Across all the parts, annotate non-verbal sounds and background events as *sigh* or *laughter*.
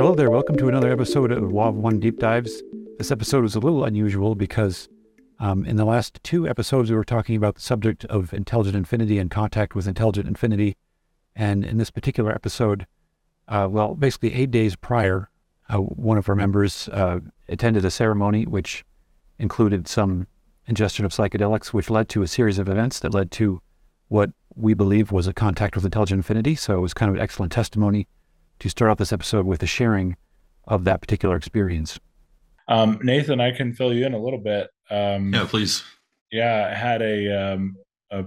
Hello there. Welcome to another episode of WAV One Deep Dives. This episode was a little unusual because um, in the last two episodes we were talking about the subject of intelligent infinity and contact with intelligent infinity, and in this particular episode, uh, well, basically eight days prior, uh, one of our members uh, attended a ceremony which included some ingestion of psychedelics, which led to a series of events that led to what we believe was a contact with intelligent infinity. So it was kind of an excellent testimony to start off this episode with a sharing of that particular experience. Um, Nathan, I can fill you in a little bit. Um, yeah, please. Yeah, I had a, um, a,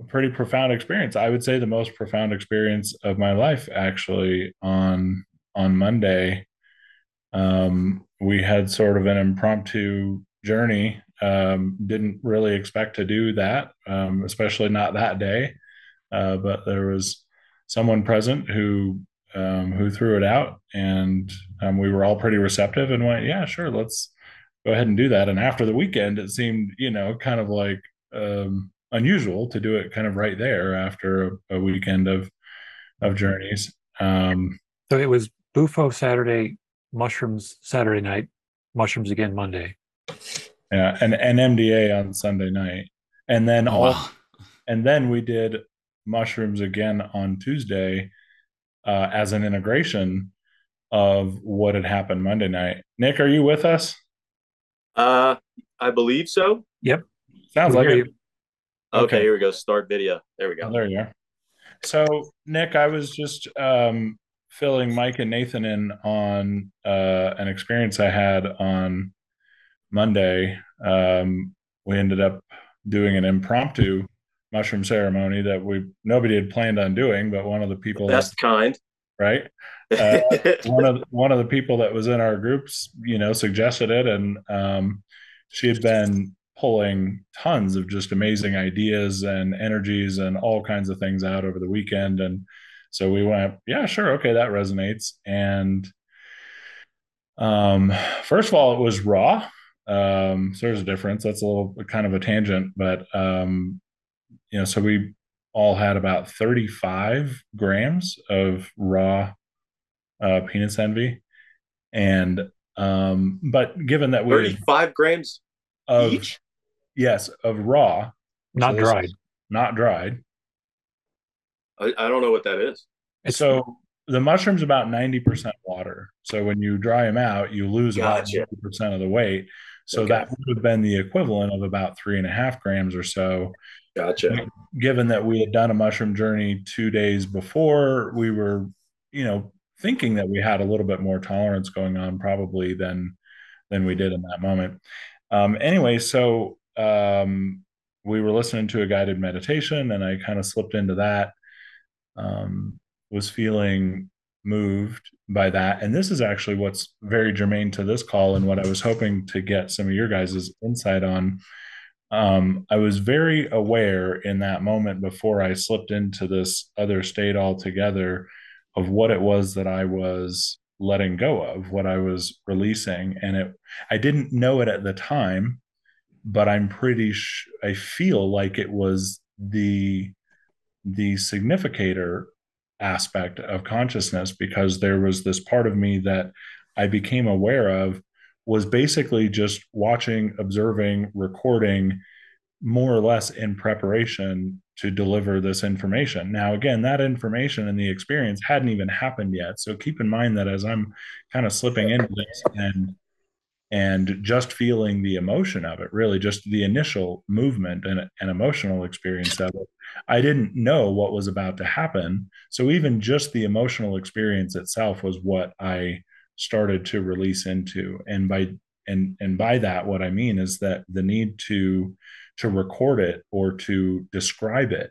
a pretty profound experience. I would say the most profound experience of my life, actually, on on Monday. Um, we had sort of an impromptu journey. Um, didn't really expect to do that, um, especially not that day. Uh, but there was someone present who um, who threw it out, and um, we were all pretty receptive and went, "Yeah, sure, let's go ahead and do that." And after the weekend, it seemed, you know, kind of like um, unusual to do it kind of right there after a, a weekend of of journeys. Um, so it was Bufo Saturday, mushrooms Saturday night, mushrooms again Monday. Yeah, and and MDA on Sunday night, and then oh, all, wow. and then we did mushrooms again on Tuesday uh, as an integration of what had happened Monday night. Nick, are you with us? Uh, I believe so. Yep. Sounds like it. Okay, okay, here we go. Start video. There we go. Oh, there you are. So, Nick, I was just um, filling Mike and Nathan in on uh, an experience I had on Monday. Um, we ended up doing an impromptu mushroom ceremony that we nobody had planned on doing, but one of the people the best that, kind, right? *laughs* Uh, one of one of the people that was in our groups, you know, suggested it, and um, she had been pulling tons of just amazing ideas and energies and all kinds of things out over the weekend, and so we went, yeah, sure, okay, that resonates, and um, first of all, it was raw. Um, so there's a difference. That's a little kind of a tangent, but um, you know, so we all had about 35 grams of raw uh, penis envy. And, um, but given that we 35 grams of, each? Yes, of raw, not so dried, not dried. I, I, don't know what that is. So the mushroom's about 90% water. So when you dry them out, you lose gotcha. about 50% of the weight. So okay. that would have been the equivalent of about three and a half grams or so Gotcha. Given that we had done a mushroom journey two days before, we were, you know, thinking that we had a little bit more tolerance going on probably than than we did in that moment. Um, anyway, so um, we were listening to a guided meditation, and I kind of slipped into that. Um, was feeling moved by that, and this is actually what's very germane to this call, and what I was hoping to get some of your guys' insight on um, I was very aware in that moment before I slipped into this other state altogether of what it was that I was letting go of, what I was releasing. And it, I didn't know it at the time, but I'm pretty, sh- I feel like it was the, the significator aspect of consciousness because there was this part of me that I became aware of was basically just watching, observing, recording, more or less in preparation to deliver this information. Now, again, that information and the experience hadn't even happened yet. So keep in mind that as I'm kind of slipping into this and and just feeling the emotion of it, really just the initial movement and, and emotional experience of it, I didn't know what was about to happen. So even just the emotional experience itself was what I started to release into. And by and and by that what i mean is that the need to to record it or to describe it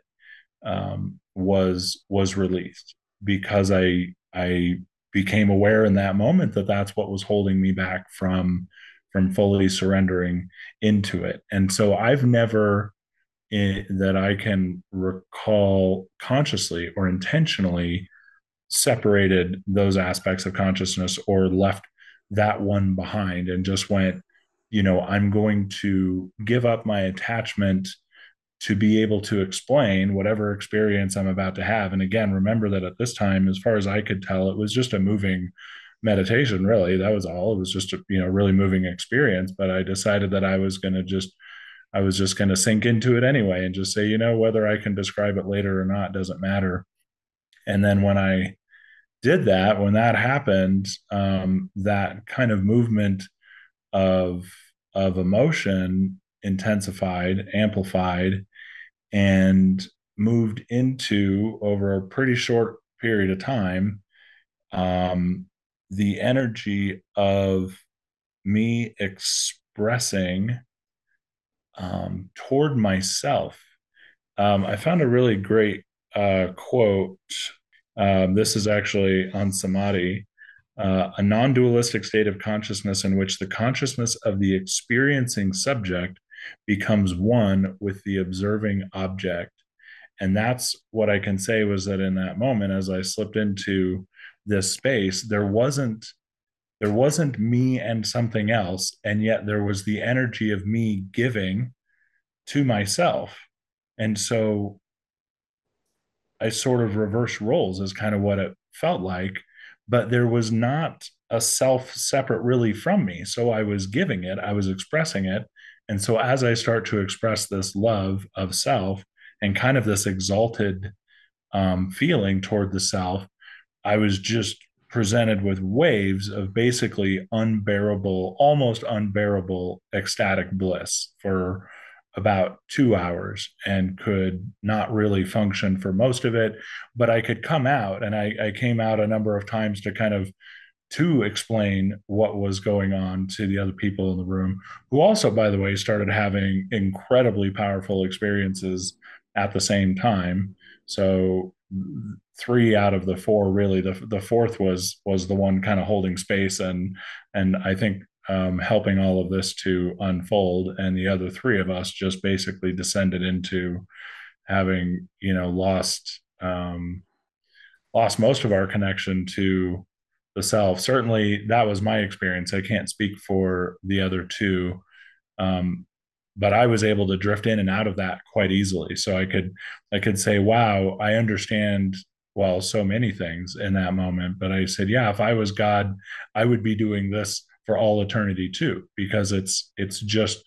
um, was was released because i i became aware in that moment that that's what was holding me back from from fully surrendering into it. And so i've never in, eh, that i can recall consciously or intentionally separated those aspects of consciousness or left that one behind and just went you know i'm going to give up my attachment to be able to explain whatever experience I'm about to have. And again, remember that at this time, as far as I could tell, it was just a moving meditation, really. That was all. It was just a, you know, really moving experience. But I decided that I was going to just, I was just going to sink into it anyway and just say, you know, whether I can describe it later or not doesn't matter. And then when I did that, when that happened, um, that kind of movement of of emotion intensified, amplified, and moved into over a pretty short period of time um, the energy of me expressing um, toward myself. Um, I found a really great uh, quote. Um, this is actually on Samadhi uh, a non dualistic state of consciousness in which the consciousness of the experiencing subject becomes one with the observing object. And that's what I can say was that in that moment, as I slipped into this space, there wasn't there wasn't me and something else and yet there was the energy of me giving to myself and so i sort of reverse roles is kind of what it felt like but there was not a self separate really from me. So I was giving it, I was expressing it. And so as I start to express this love of self and kind of this exalted um, feeling toward the self, I was just presented with waves of basically unbearable, almost unbearable ecstatic bliss for about two hours and could not really function for most of it. But I could come out, and I, I came out a number of times to kind of to explain what was going on to the other people in the room, who also, by the way, started having incredibly powerful experiences at the same time. So three out of the four really the the fourth was was the one kind of holding space and and I think um, helping all of this to unfold. And the other three of us just basically descended into having, you know, lost um, lost most of our connection to the self. Certainly, that was my experience. I can't speak for the other two. Um, but I was able to drift in and out of that quite easily. So I could I could say, "Wow, I understand well so many things in that moment." But I said, "Yeah, if I was God, I would be doing this for all eternity too because it's it's just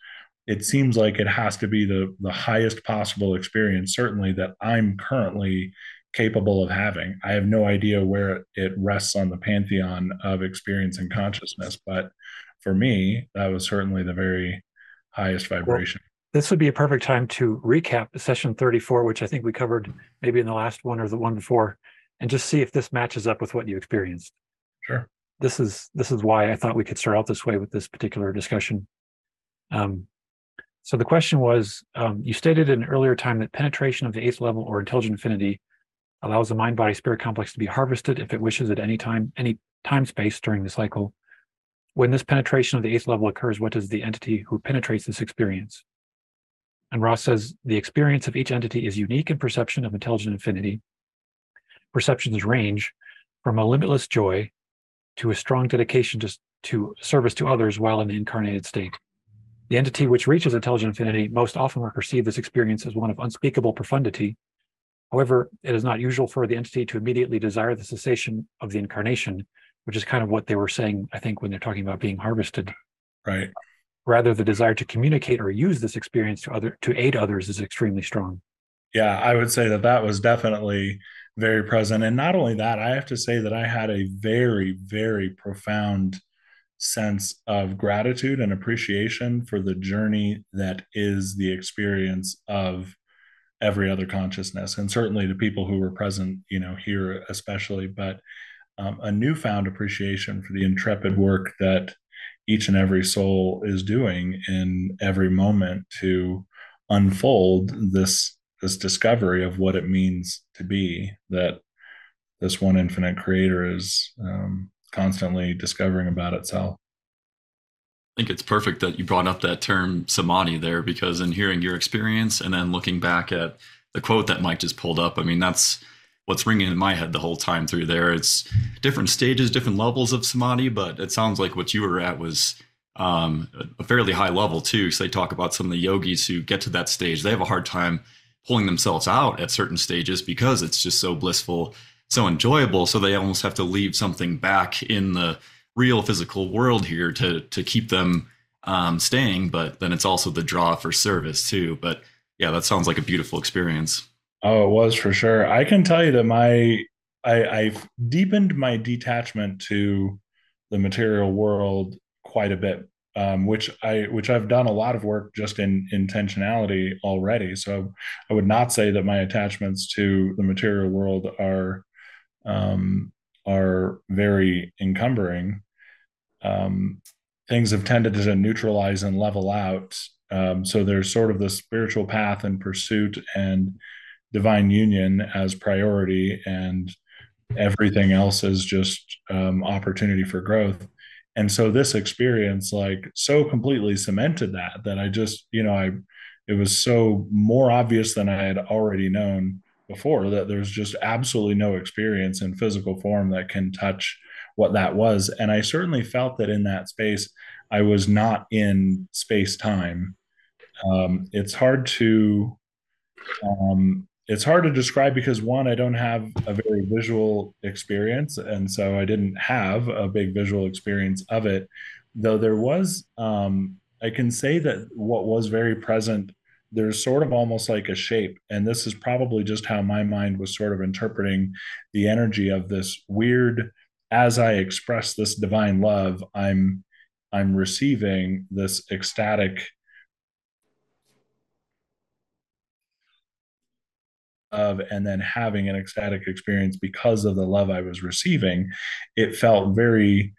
it seems like it has to be the the highest possible experience certainly that i'm currently capable of having. I have no idea where it rests on the pantheon of experience and consciousness but for me that was certainly the very highest vibration. well, this would be a perfect time to recap session 34 which i think we covered maybe in the last one or the one before and just see if this matches up with what you experienced. Sure this is this is why I thought we could start out this way with this particular discussion. Um, so the question was, um, you stated in an earlier time that penetration of the eighth level or intelligent infinity allows the mind body spirit complex to be harvested if it wishes at any time, any time space during the cycle. When this penetration of the eighth level occurs, what does the entity who penetrates this experience? And Ra says the experience of each entity is unique in perception of intelligent infinity. Perceptions range from a limitless joy to a strong dedication to, to service to others while in the incarnated state. The entity which reaches intelligent infinity most often will perceive this experience as one of unspeakable profundity. However, it is not usual for the entity to immediately desire the cessation of the incarnation, which is kind of what they were saying, I think, when they're talking about being harvested. Right. Rather, the desire to communicate or use this experience to other to aid others is extremely strong. Yeah, I would say that that was definitely very present. And not only that, I have to say that I had a very, very profound sense of gratitude and appreciation for the journey that is the experience of every other consciousness and certainly the people who were present you know here especially but um, a newfound appreciation for the intrepid work that each and every soul is doing in every moment to unfold this this discovery of what it means to be that this one infinite creator is um, constantly discovering about itself. I think it's perfect that you brought up that term samadhi there because in hearing your experience and then looking back at the quote that Mike just pulled up, I mean, that's what's ringing in my head the whole time through there. It's different stages, different levels of samadhi, but it sounds like what you were at was um, a fairly high level too. So they talk about some of the yogis who get to that stage. They have a hard time pulling themselves out at certain stages because it's just so blissful, so enjoyable. So they almost have to leave something back in the real physical world here to to keep them um, staying. But then it's also the draw for service too. But yeah, that sounds like a beautiful experience. Oh, it was for sure. I can tell you that my I, I've deepened my detachment to the material world quite a bit um, which I which I've done a lot of work just in intentionality already. So I would not say that my attachments to the material world are um, are very encumbering. Um, things have tended to neutralize and level out. Um, so there's sort of the spiritual path and pursuit and divine union as priority, and everything else is just um, opportunity for growth and so this experience like so completely cemented that that i just you know i it was so more obvious than i had already known before that there's just absolutely no experience in physical form that can touch what that was. And i certainly felt that in that space i was not in space time um, it's hard to um, it's hard to describe because one, I don't have a very visual experience, and so I didn't have a big visual experience of it. Though there was, um, I can say that what was very present. There's sort of almost like a shape, and this is probably just how my mind was sort of interpreting the energy of this weird. As I express this divine love, I'm I'm receiving this ecstatic of and then having an ecstatic experience because of the love I was receiving, it felt very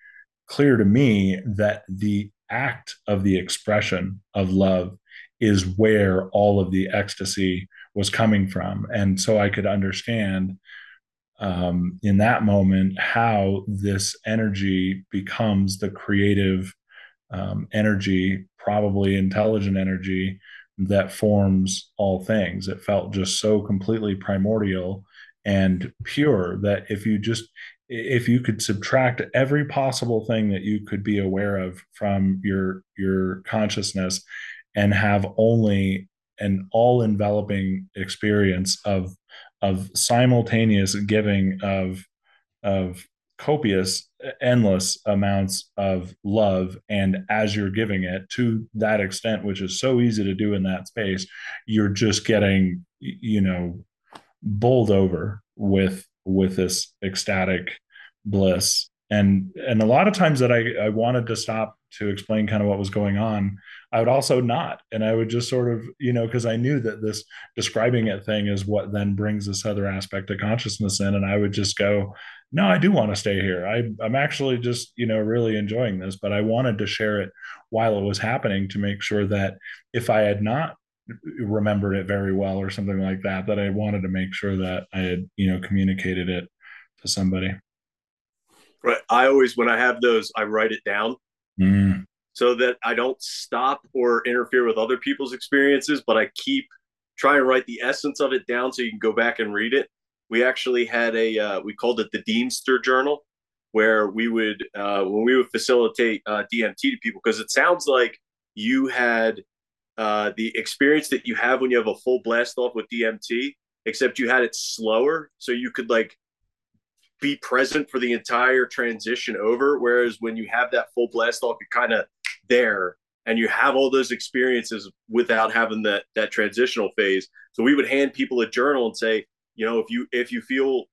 clear to me that the act of the expression of love is where all of the ecstasy was coming from. And so I could understand um, in that moment how this energy becomes the creative um, energy, probably intelligent energy that forms all things. It felt just so completely primordial and pure that if you just if you could subtract every possible thing that you could be aware of from your your consciousness and have only an all enveloping experience of of simultaneous giving of of copious endless amounts of love and as you're giving it to that extent which is so easy to do in that space you're just getting you know bowled over with with this ecstatic bliss. And and a lot of times that I, I wanted to stop to explain kind of what was going on i would also not. And i would just sort of you know because i knew that this describing it thing is what then brings this other aspect of consciousness in and i would just go no, I do want to stay here. I, I'm actually just, you know, really enjoying this, but I wanted to share it while it was happening to make sure that if I had not remembered it very well or something like that, that I wanted to make sure that I had, you know, communicated it to somebody. Right. I always, when I have those, I write it down mm. so that I don't stop or interfere with other people's experiences, but I keep trying to write the essence of it down so you can go back and read it we actually had a uh, we called it the Deemster Journal, where we would uh, when we would facilitate uh, DMT to people because it sounds like you had uh, the experience that you have when you have a full blast off with DMT, except you had it slower, so you could like be present for the entire transition over. Whereas when you have that full blast off, you're kind of there and you have all those experiences without having that that transitional phase. So we would hand people a journal and say, you know if you if you feel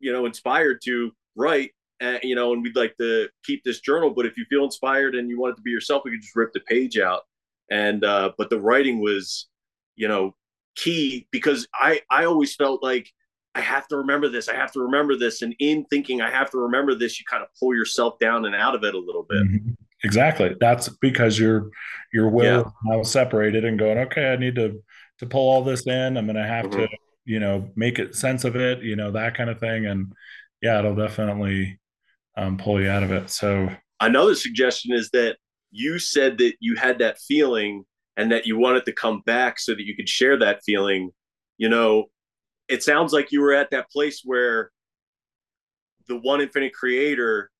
you know inspired to write uh, you know and we'd like to keep this journal but if you feel inspired and you want it to be yourself we could just rip the page out and uh but the writing was you know key because i i always felt like i have to remember this i have to remember this and in thinking i have to remember this you kind of pull yourself down and out of it a little bit mm-hmm. exactly that's because your your will yeah. now separated and going okay i need to to pull all this in i'm gonna have mm-hmm. to you know make it sense of it you know that kind of thing and yeah it'll definitely um, pull you out of it so another suggestion is that you said that you had that feeling and that you wanted to come back so that you could share that feeling you know it sounds like you were at that place where the one infinite creator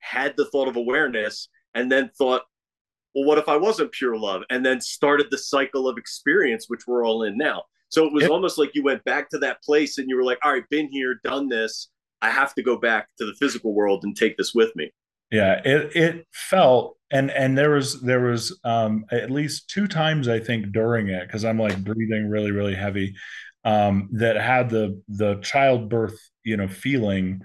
had the thought of awareness and then thought well, what if I wasn't pure love? And then started the cycle of experience, which we're all in now. So it was yep. almost like you went back to that place and you were like, all right, been here, done this. I have to go back to the physical world and take this with me. Yeah, it it felt and and there was there was um at least two times I think during it because I'm like breathing really really heavy um that had the the childbirth you know feeling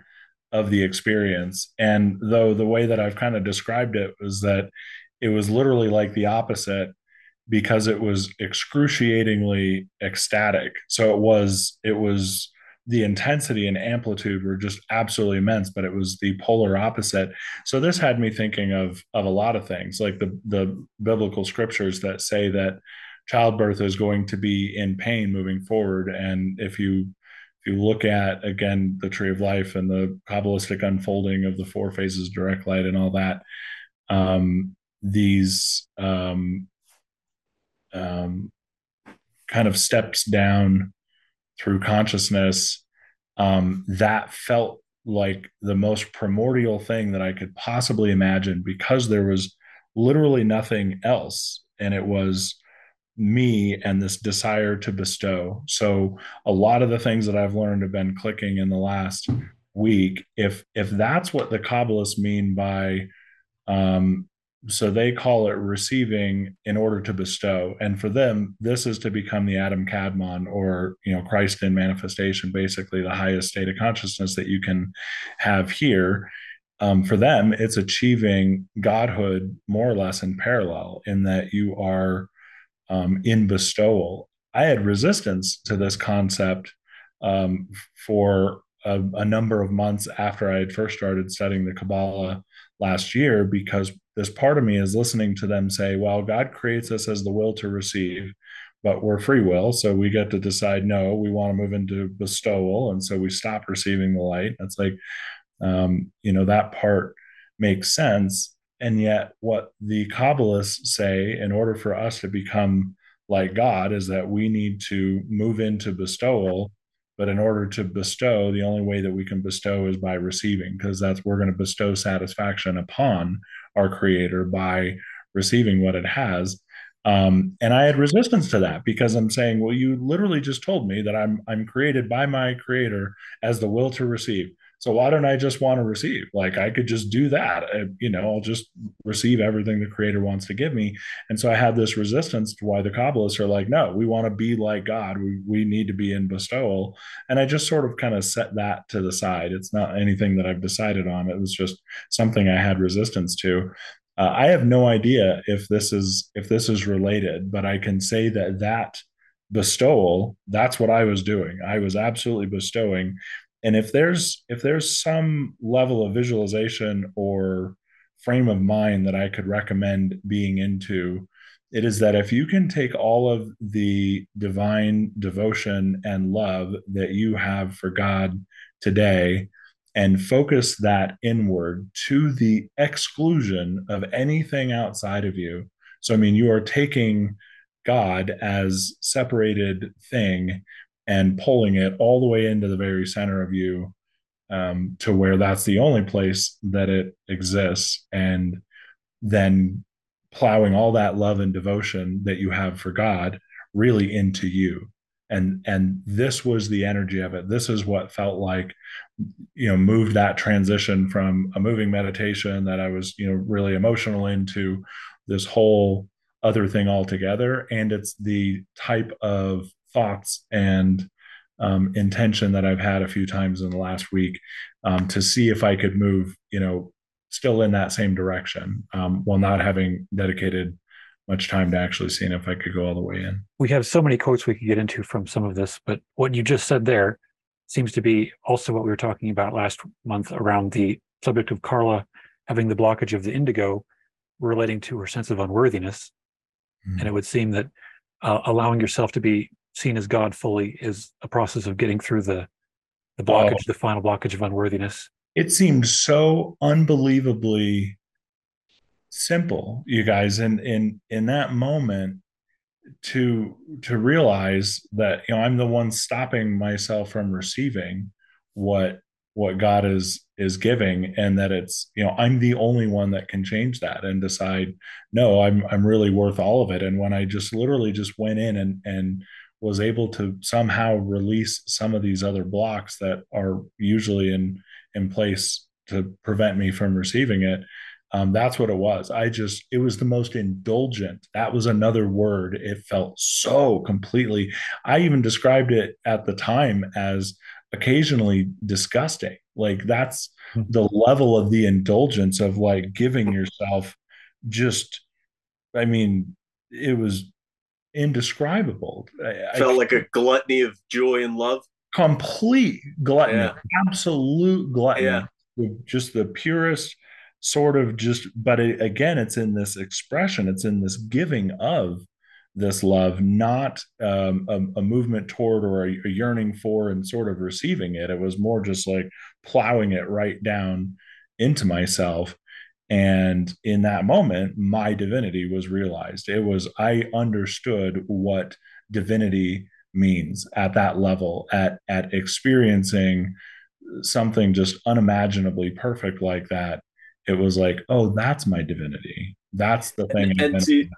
of the experience and though the way that I've kind of described it was that it was literally like the opposite because it was excruciatingly ecstatic. So it was it was the intensity and amplitude were just absolutely immense but it was the polar opposite. So this had me thinking of of a lot of things like the the biblical scriptures that say that childbirth is going to be in pain moving forward. And if you if you look at again the tree of life and the kabbalistic unfolding of the four phases direct light and all that um, these um, um, kind of steps down through consciousness um, that felt like the most primordial thing that I could possibly imagine because there was literally nothing else. And it was me and this desire to bestow. So a lot of the things that I've learned have been clicking in the last week. If if that's what the Kabbalists mean by um, so they call it receiving in order to bestow. And for them this is to become the adam kadmon or you know christ in manifestation basically the highest state of consciousness that you can have here. Um, for them it's achieving godhood more or less in parallel in that you are um, in bestowal. I had resistance to this concept um, for a, a number of months after i had first started studying the kabbalah last year because this part of me is listening to them say, well, God creates us as the will to receive, but we're free will. So we get to decide, no, we want to move into bestowal. And so we stop receiving the light. That's like, um, you know, that part makes sense. And yet, what the Kabbalists say in order for us to become like God is that we need to move into bestowal but in order to bestow, the only way that we can bestow is by receiving, because that's we're going to bestow satisfaction upon our creator by receiving what it has. Um, and I had resistance to that because I'm saying, well, you literally just told me that I'm I'm created by my creator as the will to receive. So why don't I just want to receive? Like I could just do that. I, you know, I'll just receive everything the creator wants to give me. And so I had this resistance to why the Kabbalists are like, no, we want to be like God. We, we need to be in bestowal. And I just sort of kind of set that to the side. It's not anything that I've decided on. It was just something I had resistance to. Uh, I have no idea if this is if this is related, but I can say that that bestowal that's what i was doing i was absolutely bestowing and if there's if there's some level of visualization or frame of mind that i could recommend being into it is that if you can take all of the divine devotion and love that you have for god today and focus that inward to the exclusion of anything outside of you. So i mean you are taking god as separated thing and pulling it all the way into the very center of you um, to where that's the only place that it exists and then plowing all that love and devotion that you have for god really into you. And and this was the energy of it. This is what felt like you know moved that transition from a moving meditation that i was you know really emotional into this whole other thing altogether. And it's the type of thoughts and um, intention that I've had a few times in the last week um, to see if I could move, you know, still in that same direction um, while not having dedicated much time to actually seeing if I could go all the way in. We have so many quotes we could get into from some of this, but what you just said there seems to be also what we were talking about last month around the subject of Carla having the blockage of the indigo relating to her sense of unworthiness. Mm-hmm. And it would seem that uh, allowing yourself to be seen as God fully is a process of getting through the the blockage, oh. the final blockage of unworthiness. It seemed so unbelievably simple, you guys, and in in that moment to to realize that you know I'm the one stopping myself from receiving what what God is is giving and that it's you know I'm the only one that can change that and decide no I'm I'm really worth all of it and when I just literally just went in and and was able to somehow release some of these other blocks that are usually in in place to prevent me from receiving it. Um, that's what it was. I just it was the most indulgent. That was another word. It felt so completely i even described it at the time as occasionally disgusting. Like that's hmm. the level of the indulgence of like giving yourself just i mean it was indescribable I, felt I, like a gluttony of joy and love complete gluttony yeah. absolute gluttony yeah. just the purest sort of just but it, again it's in this expression it's in this giving of this love, not um, a, a, movement toward or a, a, yearning for and sort of receiving it. It was more just like plowing it right down into myself. And in that moment, my divinity was realized. It was, I understood what divinity means at that level, at, at experiencing something just unimaginably perfect like that. It was like, oh, that's my divinity. That's the thing. And, and see,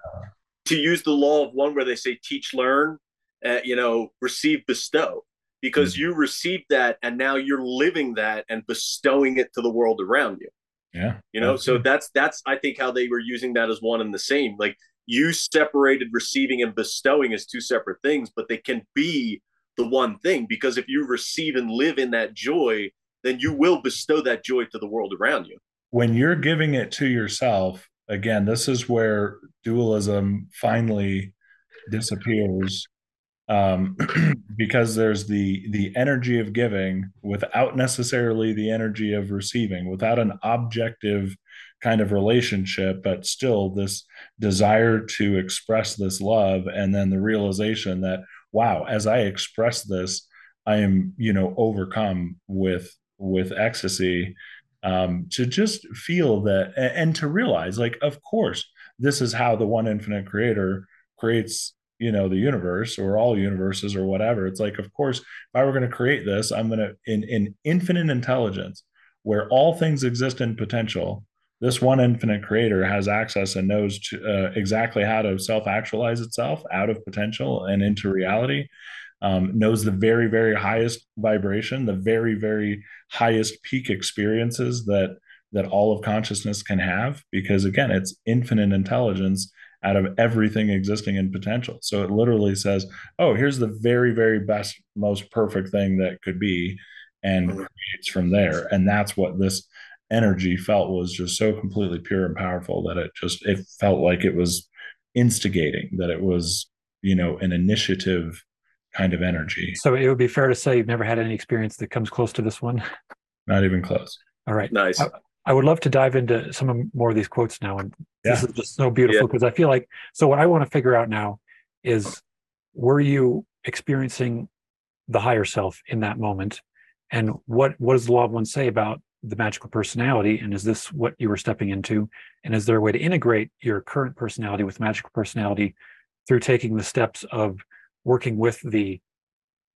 to use the law of one where they say teach, learn, uh, you know, receive, bestow, because mm-hmm. you received that and now you're living that and bestowing it to the world around you. Yeah. You know, so that's that's I think how they were using that as one and the same. Like you separated receiving and bestowing as two separate things, but they can be the one thing because if you receive and live in that joy, then you will bestow that joy to the world around you. When you're giving it to yourself, again, this is where dualism finally disappears um, *clears throat* because there's the the energy of giving without necessarily the energy of receiving, without an objective kind of relationship, but still this desire to express this love, and then the realization that wow, as I express this, I am you know overcome with with ecstasy um, to just feel that and to realize like of course this is how the one infinite creator creates you know the universe or all universes or whatever. It's like of course if i were going to create this i'm going to in in infinite intelligence where all things exist in potential this one infinite creator has access and knows to, uh, exactly how to self actualize itself out of potential and into reality um, knows the very very highest vibration the very very highest peak experiences that that all of consciousness can have because again it's infinite intelligence out of everything existing in potential so it literally says oh here's the very very best most perfect thing that could be and mm-hmm. creates from there and that's what this energy felt was just so completely pure and powerful that it just it felt like it was instigating that it was you know an initiative kind of energy. So it would be fair to say you've never had any experience that comes close to this one. Not even close. All right. Nice. I, I would love to dive into some of more of these quotes now. And yeah. this is just so beautiful because yeah. I feel like so what I want to figure out now is were you experiencing the higher self in that moment? And what what does the law of one say about the magical personality? And is this what you were stepping into? And is there a way to integrate your current personality with magical personality through taking the steps of working with the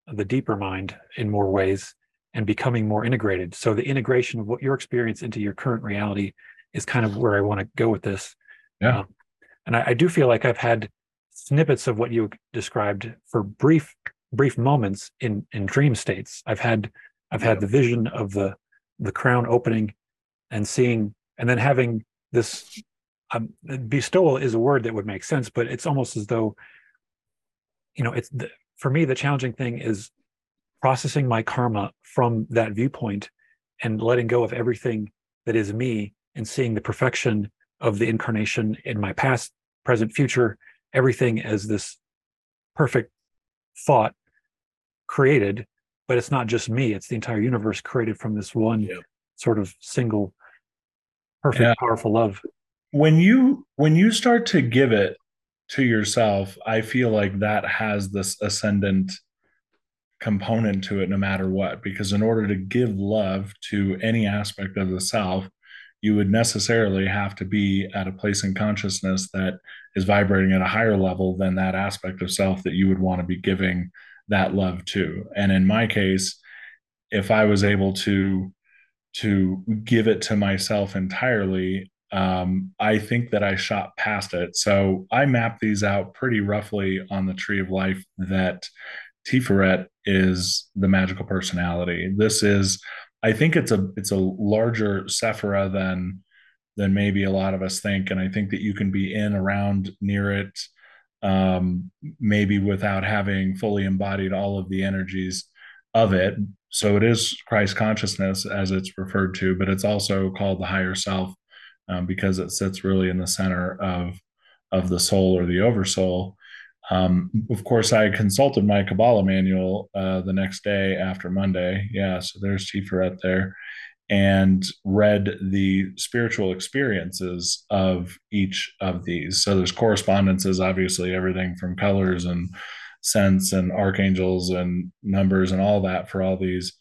the deeper mind in more ways and becoming more integrated. So the integration of what your experience into your current reality is kind of where I want to go with this. Yeah. Um, and I, I, do feel like I've had snippets of what you described for brief brief moments in in dream states. I've had I've had the vision of the the crown opening and seeing and then having this um, bestowal is a word that would make sense, but it's almost as though you know, it's the, for me, the challenging thing is processing my karma from that viewpoint and letting go of everything that is me and seeing the perfection of the incarnation in my past, present, future, everything as this perfect thought created. But it's not just me, it's the entire universe created from this one yeah. sort of single perfect, yeah. powerful love. When you when you start to give it to yourself, I feel like that has this ascendant component to it no matter what. Because in order to give love to any aspect of the self, you would necessarily have to be at a place in consciousness that is vibrating at a higher level than that aspect of self that you would want to be giving that love to. And in my case, if I was able to to give it to myself entirely, um, I think that I shot past it. So I map these out pretty roughly on the tree of life that Tiferet is the magical personality. This is, I think it's a it's a larger Sephira than than maybe a lot of us think, and I think that you can be in, around, near it, um, maybe without having fully embodied all of the energies of it. So it is Christ consciousness as it's referred to, but it's also called the higher self um, because it sits really in the center of of the soul or the oversoul. Um, of course, I consulted my Kabbalah manual uh, the next day after Monday. Yeah, so there's Tiferet there, and read the spiritual experiences of each of these. So there's correspondences, obviously, everything from colors and scents and archangels and numbers and all that for all these.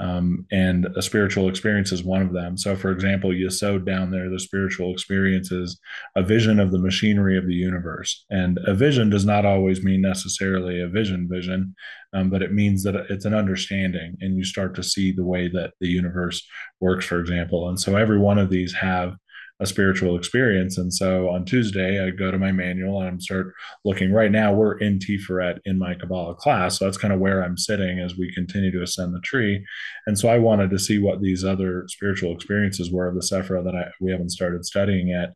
Um, and a spiritual experience is one of them. So, for example, Yesod down there, the spiritual experience is a vision of the machinery of the universe. And a vision does not always mean necessarily a vision, vision, um, but it means that it's an understanding, and you start to see the way that the universe works, for example. And so, every one of these have a spiritual experience. And so on Tuesday, I go to my manual and I'm start looking. Right now, we're in Tiferet in my Kabbalah class, so that's kind of where I'm sitting as we continue to ascend the tree. And so I wanted to see what these other spiritual experiences were of the Sephira that I, we haven't started studying yet,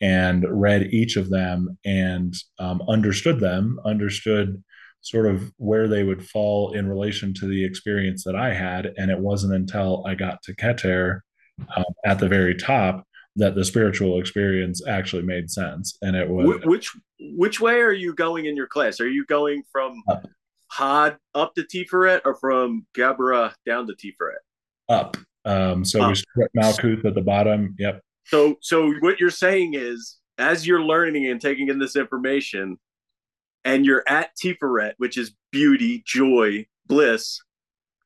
and read each of them and um, understood them, understood sort of where they would fall in relation to the experience that I had. And it wasn't until I got to Keter um, at the very top that the spiritual experience actually made sense and it was which which way are you going in your class? Are you going from up. Hod up to Tiferet or from Geburah down to Tiferet? Up. Um so up. we start Malkuth at the bottom. Yep. So so what you're saying is as you're learning and taking in this information and you're at Tiferet which is beauty joy bliss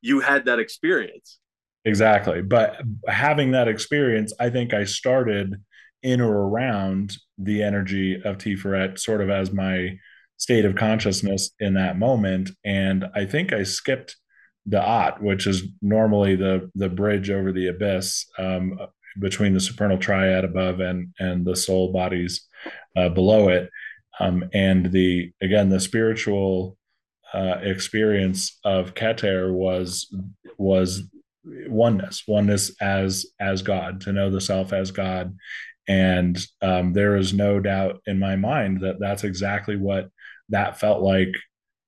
you had that experience Exactly. But having that experience, I think I started in or around the energy of Tiferet sort of as my state of consciousness in that moment. And I think I skipped Daath, which is normally the the bridge over the abyss um, between the supernal triad above and and the soul bodies uh, below it. Um, and the again the spiritual uh, experience of Keter was was oneness oneness as as god to know the self as god. And um, there is no doubt in my mind that that's exactly what that felt like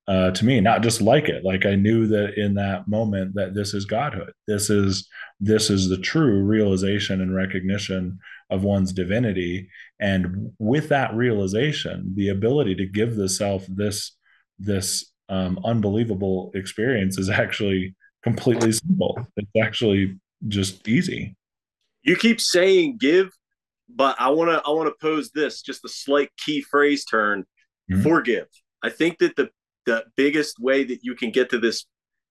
uh, to me not just like it like i knew that in that moment that this is godhood. This is this is the true realization and recognition of one's divinity. And with that realization the ability to give the self this this um, unbelievable experience is *laughs* actually completely simple. It's actually just easy. You keep saying give, but I want to I want to pose this just a slight key phrase turn. Mm-hmm. Forgive. I think that the the biggest way that you can get to this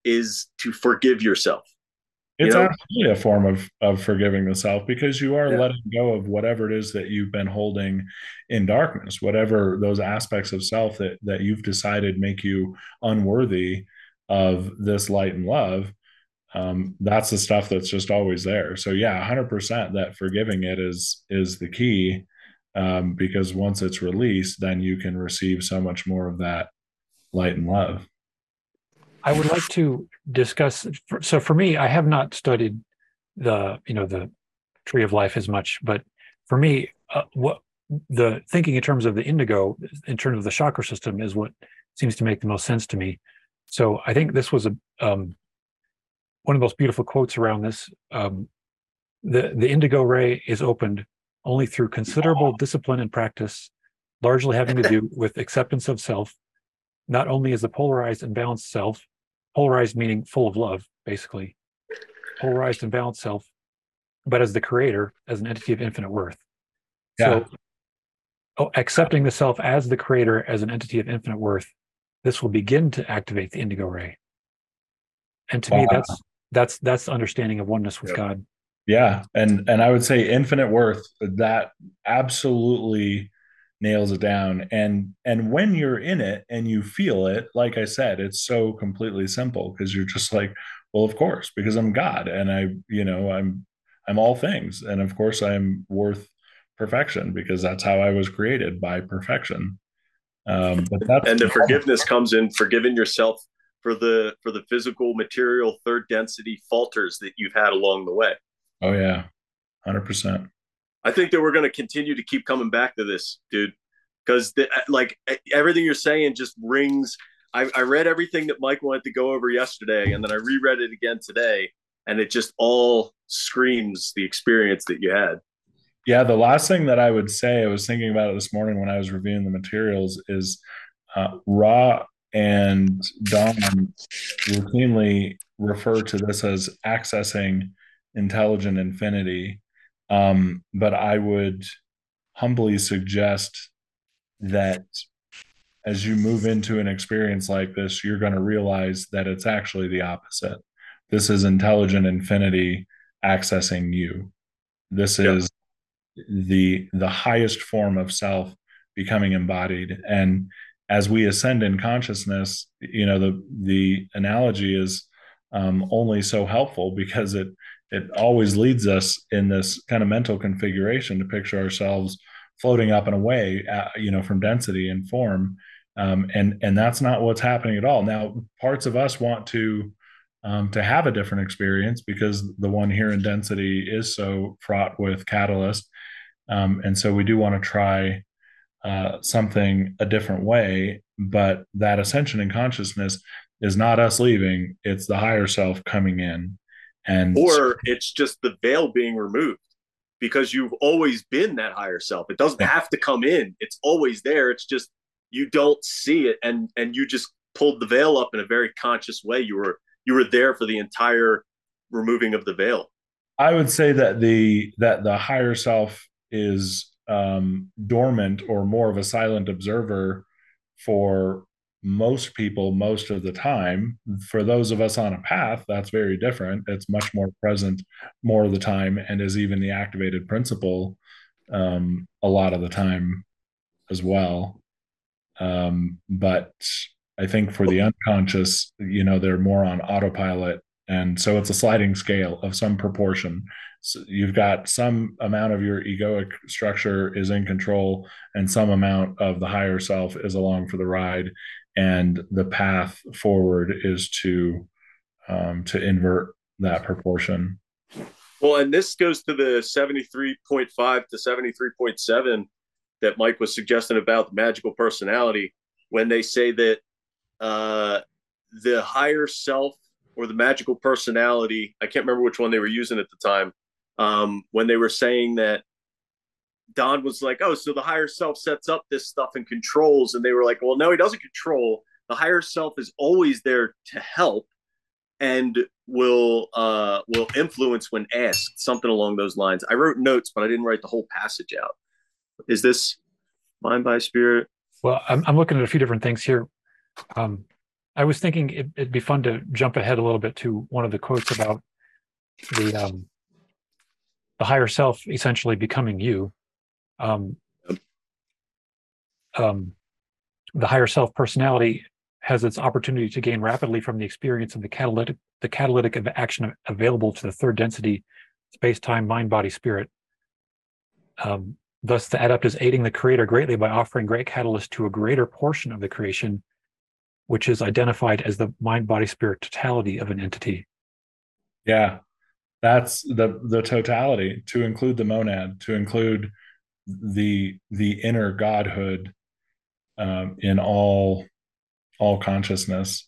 is to forgive yourself. It's you know? actually a form of of forgiving the self because you are yeah. letting go of whatever it is that you've been holding in darkness, whatever those aspects of self that that you've decided make you unworthy of this light and love um, that's the stuff that's just always there. So yeah 100% that forgiving it is is the key um, because once it's released then you can receive so much more of that light and love. I would like to discuss so for me i have not studied the you know the tree of life as much but for me uh, what the thinking in terms of the indigo in terms of the chakra system is what seems to make the most sense to me so I think this was a um, one of the most beautiful quotes around this. Um, the the indigo ray is opened only through considerable discipline and practice, largely having to do *laughs* with acceptance of self, not only as a polarized and balanced self, polarized meaning full of love, basically, polarized and balanced self, but as the creator, as an entity of infinite worth. Yeah. So, oh, accepting the self as the creator, as an entity of infinite worth, this will begin to activate the indigo ray. And to wow. me, that's that's that's the understanding of oneness with yep. God. Yeah, and and I would say infinite worth that absolutely nails it down and and when you're in it and you feel it like i said it's so completely simple because you're just like well of course because i'm god and i you know i'm i'm all things and of course i'm worth perfection because that's how i was created by perfection um, but *laughs* that's and the forgiveness comes in forgiving yourself for the for the physical material third density falters that you've had along the way. Oh yeah. 100% i think that we're going to continue to keep coming back to this dude because like everything you're saying just rings. I, I read everything that mike wanted to go over yesterday and then i reread it again today and it just all screams the experience that you had yeah the last thing that i would say i was thinking about it this morning when i was reviewing the materials is uh, Ra and Don routinely refer to this as accessing intelligent infinity. Um, but I would humbly suggest that as you move into an experience like this, you're going to realize that it's actually the opposite. This is intelligent infinity accessing you. This yep. is the the highest form of self becoming embodied. And as we ascend in consciousness, you know, the the analogy is um, only so helpful because it it always leads us in this kind of mental configuration to picture ourselves floating up and away, uh, you know, from density and form, um, and and that's not what's happening at all. Now, parts of us want to um, to have a different experience because the one here in density is so fraught with catalyst, um, and so we do want to try uh, something a different way. But that ascension in consciousness is not us leaving; it's the higher self coming in, and or it's just the veil being removed because you've always been that higher self. It doesn't have to come in; it's always there. It's just you don't see it, and and you just pulled the veil up in a very conscious way. You were you were there for the entire removing of the veil. I would say that the that the higher self is um, dormant or more of a silent observer for most people most of the time. For those of us on a path, that's very different. It's much more present more of the time and is even the activated principle um, a lot of the time as well. Um, but I think for the unconscious, you know, they're more on autopilot. And so it's a sliding scale of some proportion so you've got some amount of your egoic structure is in control and some amount of the higher self is along for the ride. And the path forward is to um, to invert that proportion. Well and this goes to the 73.5 to 73.7 that mike was suggesting about the magical personality when they say that uh, the higher self or the magical personality i can't remember which one they were using at the time um, when they were saying that Don was like, oh, so the higher self sets up this stuff and controls. And they were like, well, no, he doesn't control. The higher self is always there to help and will uh, will influence when asked, something along those lines. I wrote notes, but I didn't write the whole passage out. Is this mind by spirit? Well, I'm, I'm looking at a few different things here. Um, I was thinking it, would be fun to jump ahead a little bit to one of the quotes about the um, the higher self essentially becoming you um, um, the higher self personality has its opportunity to gain rapidly from the experience of the catalytic the catalytic of action available to the third density space time mind body spirit. Um, thus the adept is aiding the creator greatly by offering great catalyst to a greater portion of the creation which is identified as the mind body spirit totality of an entity. Yeah that's the the totality to include the monad to include the the inner godhood um, in all all consciousness.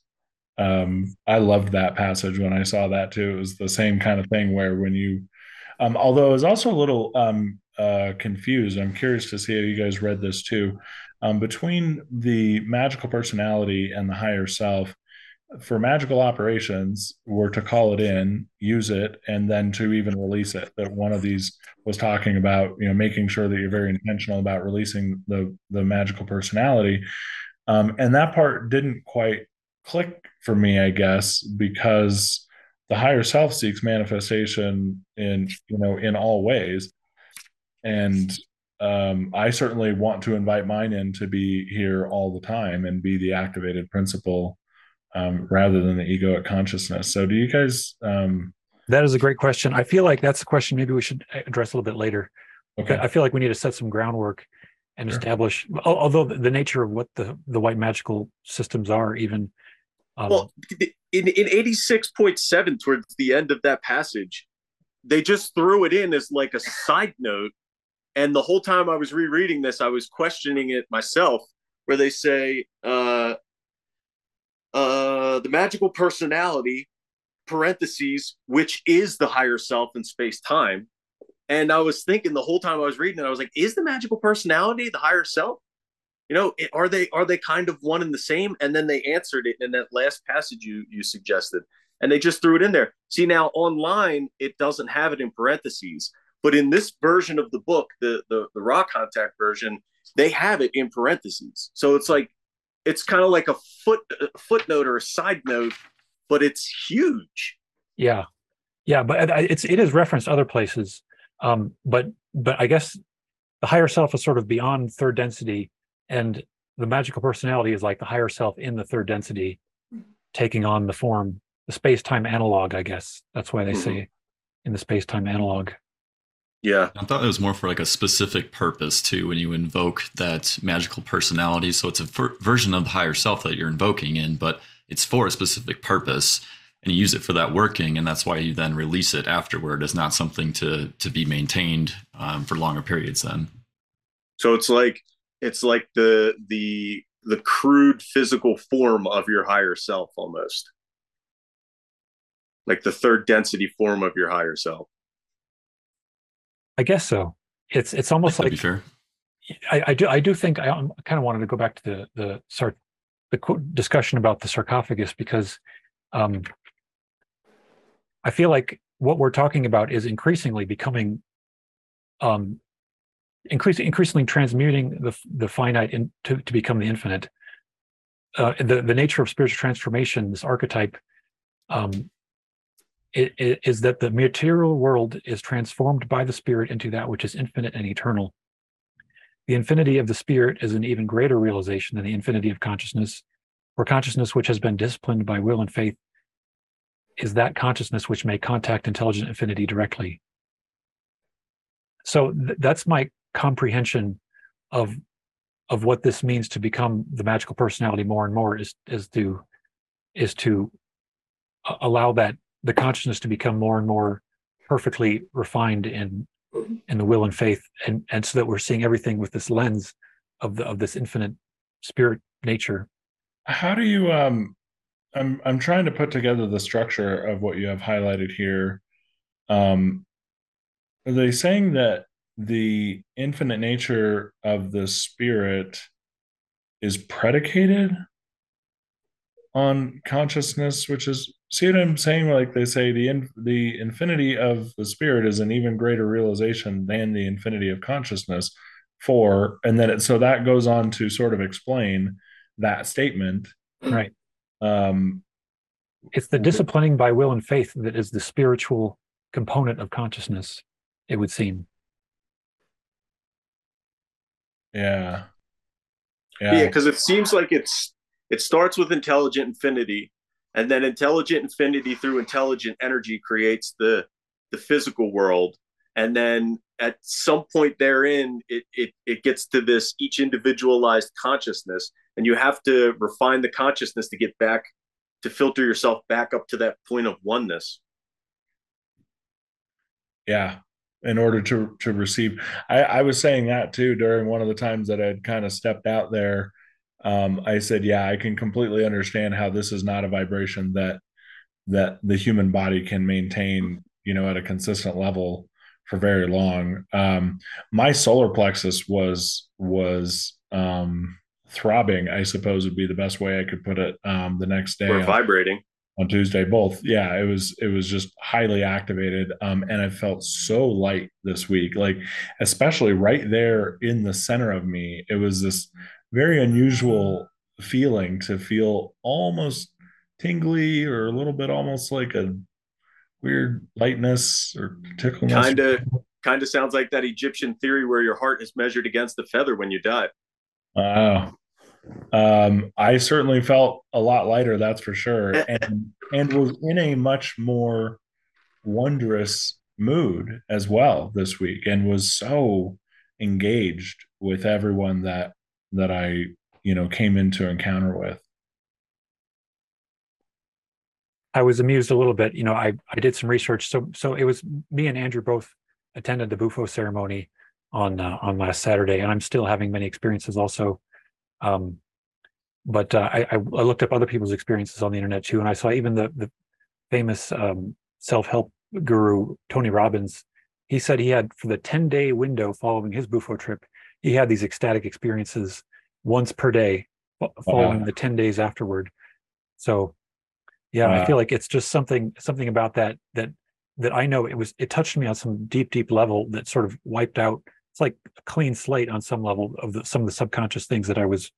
Um, i loved that passage when i saw that too. It was the same kind of thing where when you um, although i was also a little um, uh, confused i'm curious to see how you guys read this too. Um, between the magical personality and the higher self for magical operations were to call it in, use it, and then to even release it. That one of these was talking about, you know, making sure that you're very intentional about releasing the the magical personality, um, and that part didn't quite click for me, I guess, because the higher self seeks manifestation in you know in all ways, and um, I certainly want to invite mine in to be here all the time and be the activated principle um, rather than the egoic consciousness. So, do you guys? Um, that is a great question. I feel like that's a question maybe we should address a little bit later. okay. I feel like we need to set some groundwork and Sure. establish, although the the nature of what the the white magical systems are, even. Um, Well, in in eighty six point seven, towards the end of that passage, they just threw it in as like a side note, and the whole time I was rereading this, I was questioning it myself. Where they say, uh, uh, the magical personality, parentheses, which is the higher self in space time. And I was thinking the whole time I was reading it, I was like, is the magical personality the higher self? You know, are they are they kind of one and the same? And then they answered it in that last passage you you suggested, and they just threw it in there. See now online, it doesn't have it in parentheses, but in this version of the book, the the, the Ra contact version, they have it in parentheses. So it's like it's kind of like a foot a footnote or a side note, but it's huge. yeah, yeah, but it's it is referenced other places. Um, but but I guess the higher self is sort of beyond third density, and the magical personality is like the higher self in the third density, taking on the form, the space time analog. I guess that's why they Mhm. say in the space time analog. Yeah. I thought it was more for like a specific purpose too when you invoke that magical personality. So it's a ver- version of the higher self that you're invoking in, but it's for a specific purpose and you use it for that working. And that's why you then release it afterward as not something to, to be maintained um, for longer periods then. So it's like it's like the the the crude physical form of your higher self almost. Like the third density form of your higher self. I guess so. It's it's almost like fair. I, I do I do think I um, kind of wanted to go back to the the sar- the qu- discussion about the sarcophagus because um, I feel like what we're talking about is increasingly becoming um, increasing increasingly transmuting the the finite in, to to become the infinite. Uh, the the nature of spiritual transformation, this archetype, um, it, it is that the material world is transformed by the spirit into that which is infinite and eternal. The infinity of the spirit is an even greater realization than the infinity of consciousness, for consciousness which has been disciplined by will and faith is that consciousness which may contact intelligent infinity directly. So th- that's my comprehension of of what this means to become the magical personality more and more is is to is to uh, allow that the consciousness to become more and more perfectly refined in in the will and faith and and so that we're seeing everything with this lens of the of this infinite spirit nature How do you um I'm I'm trying to put together the structure of what you have highlighted here. Um are they saying that the infinite nature of the spirit is predicated on consciousness, which is see what I'm saying? Like they say the in, the infinity of the spirit is an even greater realization than the infinity of consciousness for and then it so that goes on to sort of explain that statement. Right. Um it's the disciplining by will and faith that is the spiritual component of consciousness it would seem. Yeah. Yeah, because it seems like it's it starts with intelligent infinity, and then intelligent infinity through intelligent energy creates the the physical world, and then at some point therein, it it it gets to this each individualized consciousness, and you have to refine the consciousness to get back to filter yourself back up to that point of oneness. yeah in order to to receive i i was saying that too during one of the times that i'd kind of stepped out there um i said yeah i can completely understand how this is not a vibration that that the human body can maintain you know at a consistent level for very long um my solar plexus was was um throbbing i suppose would be the best way i could put it um the next day We're vibrating. on Tuesday. Both, yeah, it was it was just highly activated, um, and I felt so light this week. Like especially right there in the center of me, it was this very unusual feeling to feel almost tingly or a little bit almost like a weird lightness or tickleness. Kind of kind of sounds like that Egyptian theory where your heart is measured against the feather when you die. Oh, um, I certainly felt a lot lighter, that's for sure, and and was in a much more wondrous mood as well this week, and was so engaged with everyone that that I you know came into encounter with. I was amused a little bit. You know, I I did some research. So so it was me and Andrew both attended the Bufo ceremony on uh, on last Saturday, and I'm still having many experiences also. Um, but uh, I, I looked up other people's experiences on the internet too, and I saw even the the famous um, self help guru Tony Robbins. He said he had for the 10 day window following his Bufo trip, he had these ecstatic experiences once per day oh, following the 10 days afterward. So yeah, I feel like it's just something something about that that that I know it was it touched me on some deep deep level that sort of wiped out. It's like a clean slate on some level of the, some of the subconscious things that I was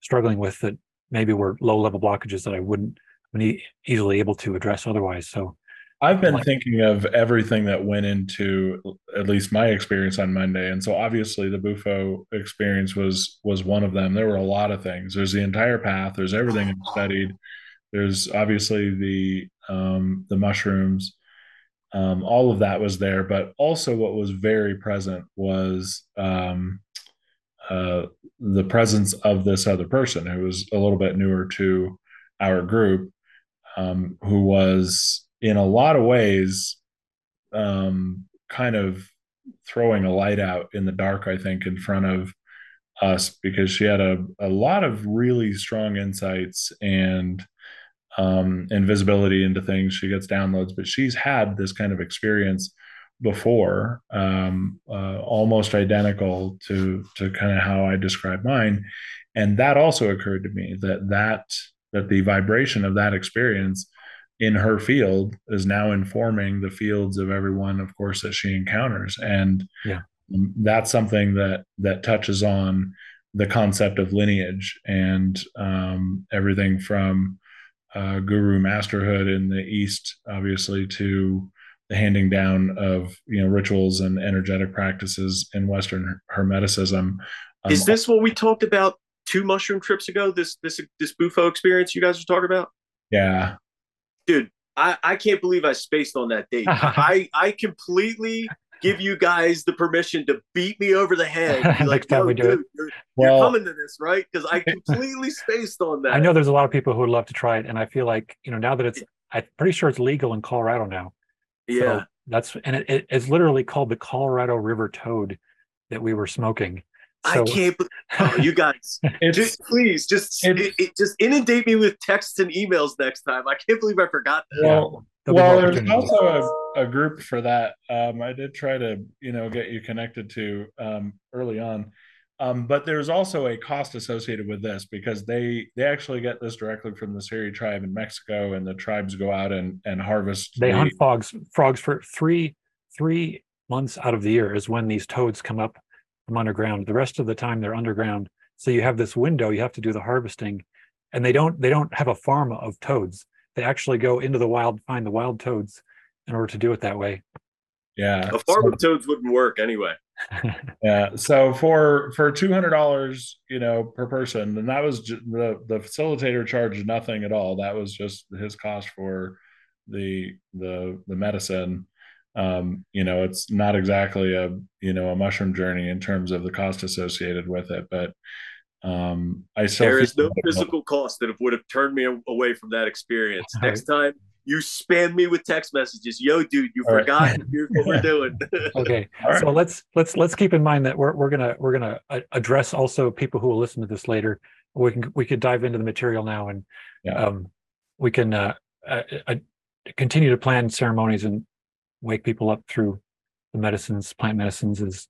struggling with that maybe were low level blockages that I wouldn't be easily able to address otherwise. So I've been like, thinking of everything that went into at least my experience on Monday, and so obviously the Bufo experience was was one of them. There were a lot of things. There's the entire path. There's everything I've studied. There's obviously the um, the mushrooms. Um, all of that was there, but also what was very present was um, uh, the presence of this other person who was a little bit newer to our group, um, who was in a lot of ways um, kind of throwing a light out in the dark. I think in front of us because she had a, a lot of really strong insights and um, into things. She gets downloads, but she's had this kind of experience before, um, uh, almost identical to to kind of how I describe mine, and that also occurred to me that that that the vibration of that experience in her field is now informing the fields of everyone, of course, that she encounters, and yeah. that's something that that touches on the concept of lineage and um, everything from uh, guru masterhood in the East, obviously, to the handing down of you know rituals and energetic practices in Western Hermeticism. Um, Is this what we talked about two mushroom trips ago? This this this Bufo experience you guys were talking about? Yeah, dude, I I can't believe I spaced on that date. *laughs* I I completely give you guys the permission to beat me over the head. *laughs* like, time we do dude, it. You're, well, you're coming to this, right? Because I *laughs* completely spaced on that. I know there's a lot of people who would love to try it, and I feel like you know now that it's, I'm pretty sure it's legal in Colorado now. Yeah, so that's and it, it, it's literally called the Colorado River Toad that we were smoking. So, I can't. *laughs* Oh, you guys, just, please, just it, it, just inundate me with texts and emails next time. I can't believe I forgot that. Well, well, there's also a, a, group for that. Um, I did try to, you know, get you connected to um, early on, um, but there's also a cost associated with this because they they actually get this directly from the Seri tribe in Mexico, and the tribes go out and and harvest. They the, hunt frogs frogs for three three months out of the year is when these toads come up from underground. The rest of the time they're underground. So you have this window. You have to do the harvesting, and they don't they don't have a farm of toads they actually go into the wild, find the wild toads in order to do it that way. Yeah. A farm so, of toads wouldn't work anyway. *laughs* yeah. So for for two hundred dollars, you know, per person, and that was just, the the facilitator charged nothing at all. That was just his cost for the the the medicine. Um, you know, it's not exactly a you know a mushroom journey in terms of the cost associated with it, but um, I there is no physical cost that would have turned me away from that experience. *laughs* Next time you spam me with text messages, yo, dude, you All forgot. Right. *laughs* Here's what we're doing. *laughs* okay, right. so let's let's let's keep in mind that we're we're gonna we're gonna address also people who will listen to this later. We can we could dive into the material now, and yeah. um, we can uh, uh, uh, continue to plan ceremonies and wake people up through the medicines, plant medicines, is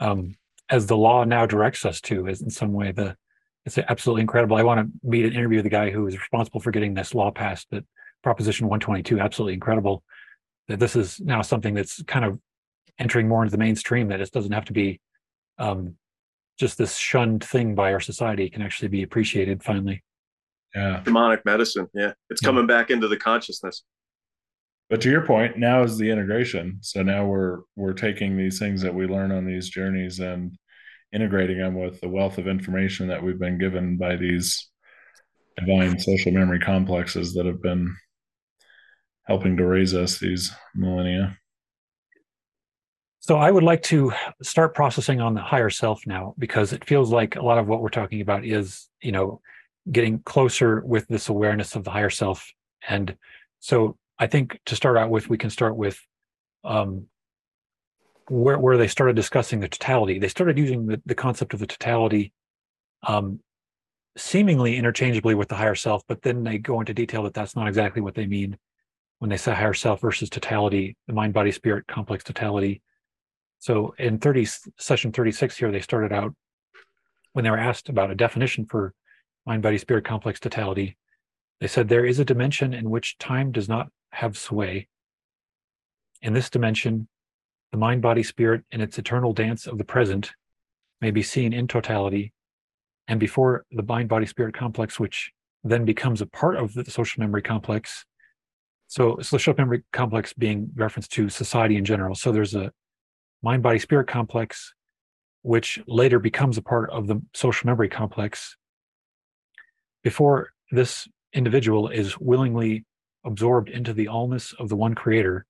um, as the law now directs us to is in some way the it's absolutely incredible. I want to meet and interview the guy who is responsible for getting this law passed that proposition 122 absolutely incredible. That this is now something that's kind of entering more into the mainstream that it doesn't have to be um, just this shunned thing by our society. It can actually be appreciated finally. Yeah. Demonic medicine yeah. It's coming back into the consciousness but to your point now is the integration so now we're we're taking these things that we learn on these journeys and integrating them with the wealth of information that we've been given by these divine social memory complexes that have been helping to raise us these millennia. So I would like to start processing on the higher self now because it feels like a lot of what we're talking about is, you know, getting closer with this awareness of the higher self. And so I think to start out with, we can start with um, where where they started discussing the totality. They started using the, the concept of the totality um, seemingly interchangeably with the higher self, but then they go into detail that that's not exactly what they mean when they say higher self versus totality, the mind, body, spirit, complex totality. So in 30 session 36 here, they started out when they were asked about a definition for mind, body, spirit, complex totality. They said there is a dimension in which time does not have sway. In this dimension, the mind, body, spirit, in its eternal dance of the present, may be seen in totality. And before the mind, body, spirit complex, which then becomes a part of the social memory complex. So, social memory complex being reference to society in general. So, there's a mind, body, spirit complex, which later becomes a part of the social memory complex. Before this individual is willingly absorbed into the allness of the one creator,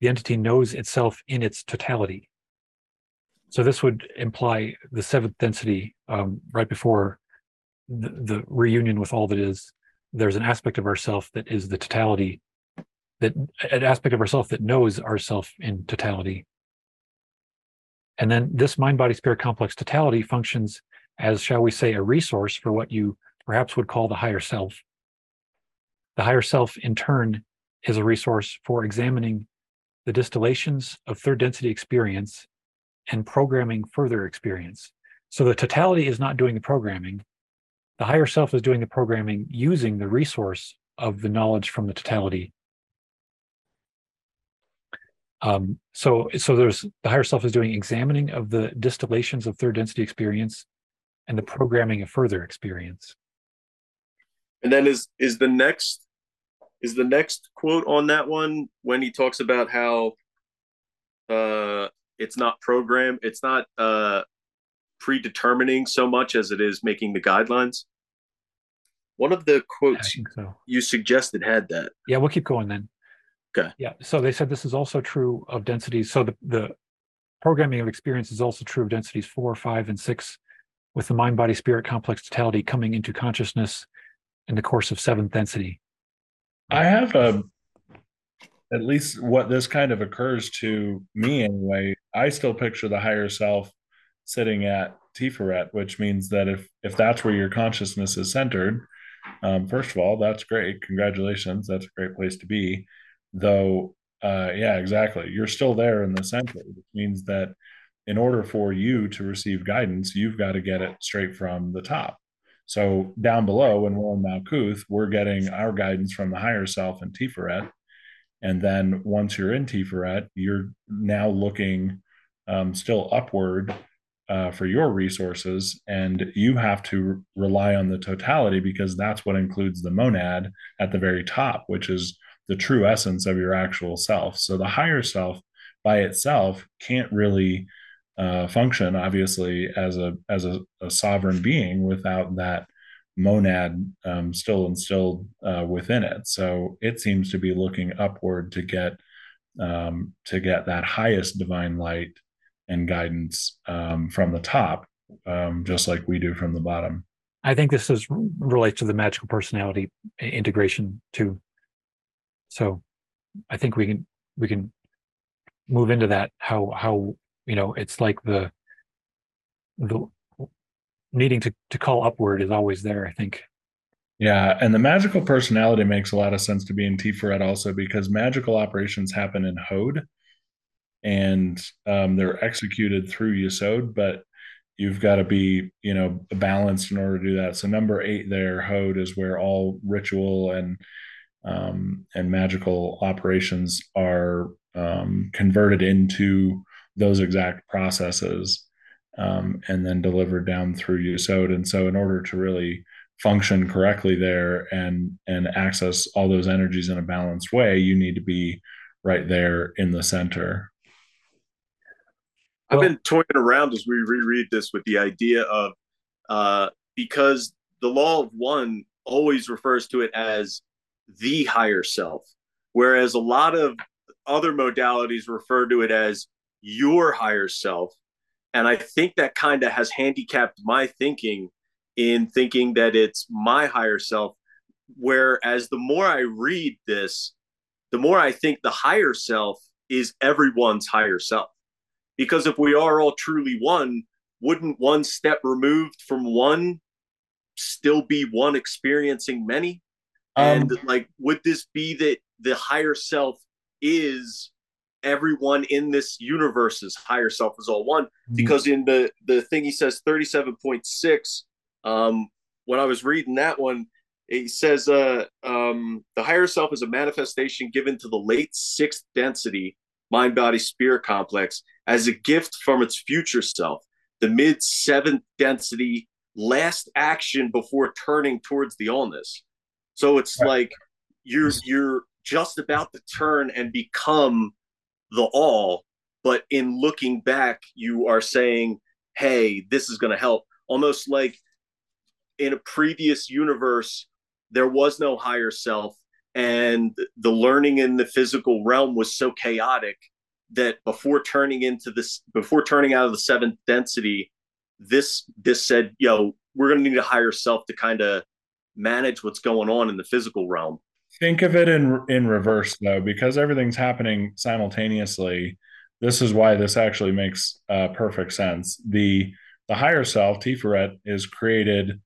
the entity knows itself in its totality. So this would imply the seventh density um, right before the, the, reunion with all that is. There's an aspect of ourself that is the totality, that an aspect of ourself that knows ourself in totality. And then this mind body spirit complex totality functions as, shall we say, a resource for what you perhaps would call the higher self. The higher self, in turn, is a resource for examining the distillations of third density experience and programming further experience. So the totality is not doing the programming. The higher self is doing the programming using the resource of the knowledge from the totality. Um, so, so there's the higher self is doing examining of the distillations of third density experience and the programming of further experience. And then is is the next is the next quote on that one when he talks about how uh, it's not program, it's not uh, predetermining so much as it is making the guidelines. One of the quotes so. you suggested had that. Yeah, we'll keep going then. Okay. Yeah. So they said this is also true of densities. So the, the programming of experience is also true of densities four, five, and six, with the mind, body, spirit complex totality coming into consciousness in the course of seventh density. I have a at least what this kind of occurs to me anyway. I still picture the higher self sitting at Tiferet, which means that if if that's where your consciousness is centered, um, first of all, that's great. Congratulations, that's a great place to be. Though, uh, yeah, exactly. You're still there in the center, which means that in order for you to receive guidance, you've got to get it straight from the top. So down below, when we're in Malkuth, we're getting our guidance from the higher self in Tiferet. And then once you're in Tiferet, you're now looking um, still upward uh, for your resources. And you have to rely on the totality because that's what includes the monad at the very top, which is the true essence of your actual self. So the higher self by itself can't really uh, function obviously as a as a, a, sovereign being without that monad um, still instilled uh, within it. So it seems to be looking upward to get um, to get that highest divine light and guidance um, from the top, um, just like we do from the bottom. I think this is relates to the magical personality integration too. So I think we can we can move into that how how you know it's like the the needing to to call upward is always there i think. Yeah and the magical personality makes a lot of sense to be in tiferet also because magical operations happen in Hod and um, they're executed through yesod but you've got to be you know balanced in order to do that. So number eight there Hod is where all ritual and um, and magical operations are um, converted into those exact processes um, and then delivered down through Yesod. And so, in order to really function correctly there and and access all those energies in a balanced way, you need to be right there in the center. I've been toying around as we reread this with the idea of uh, because the law of one always refers to it as the higher self, whereas a lot of other modalities refer to it as your higher self. And I think that kind of has handicapped my thinking in thinking that it's my higher self. Whereas the more I read this, the more I think the higher self is everyone's higher self. Because if we are all truly one, wouldn't one step removed from one still be one experiencing many? Um, and like, would this be that the higher self is everyone in this universe's higher self is all one? Mm-hmm. Because in the the thing he says, thirty seven point six. Um, when I was reading that one, he says uh, um, the higher self is a manifestation given to the late sixth density mind body spirit complex as a gift from its future self the mid seventh density last action before turning towards the allness so it's right. like you're *laughs* you're just about to turn and become the all but in looking back you are saying hey this is going to help. Almost like in a previous universe there was no higher self and the learning in the physical realm was so chaotic that before turning into this before turning out of the seventh density this this said yo we're going to need a higher self to kind of manage what's going on in the physical realm think of it in in reverse though because everything's happening simultaneously this is why this actually makes uh, perfect sense the the higher self tiferet is created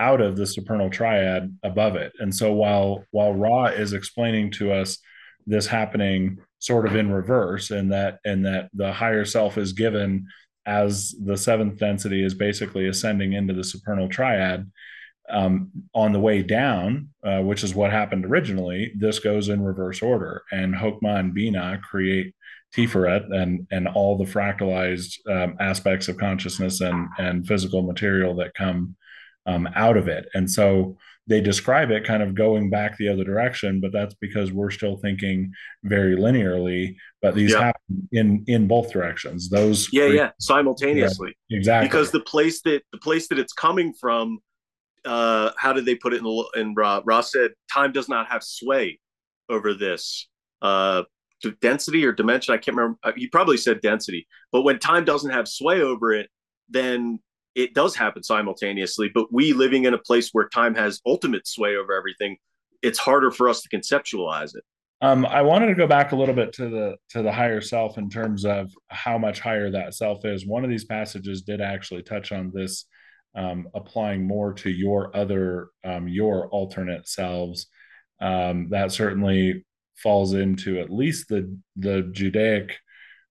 out of the supernal triad above it. And so while while Ra is explaining to us this happening sort of in reverse, and that and that the higher self is given as the seventh density is basically ascending into the supernal triad. Um, on the way down, uh, which is what happened originally, this goes in reverse order, and Hokmah and Binah create Tiferet and and all the fractalized um, aspects of consciousness and and physical material that come um, out of it. And so they describe it kind of going back the other direction, but that's because we're still thinking very linearly. But these yeah. happen in in both directions. Those yeah, yeah, simultaneously. Yeah, exactly. Because the place that the place that it's coming from, uh, how did they put it in the in Ra? Ra said time does not have sway over this. Uh, density or dimension, I can't remember. Uh, he probably said density, but when time doesn't have sway over it, then it does happen simultaneously, but we living in a place where time has ultimate sway over everything, it's harder for us to conceptualize it. Um, I wanted to go back a little bit to the to the higher self in terms of how much higher that self is. One of these passages did actually touch on this, um, applying more to your other um, your alternate selves. Um, that certainly falls into at least the the Judaic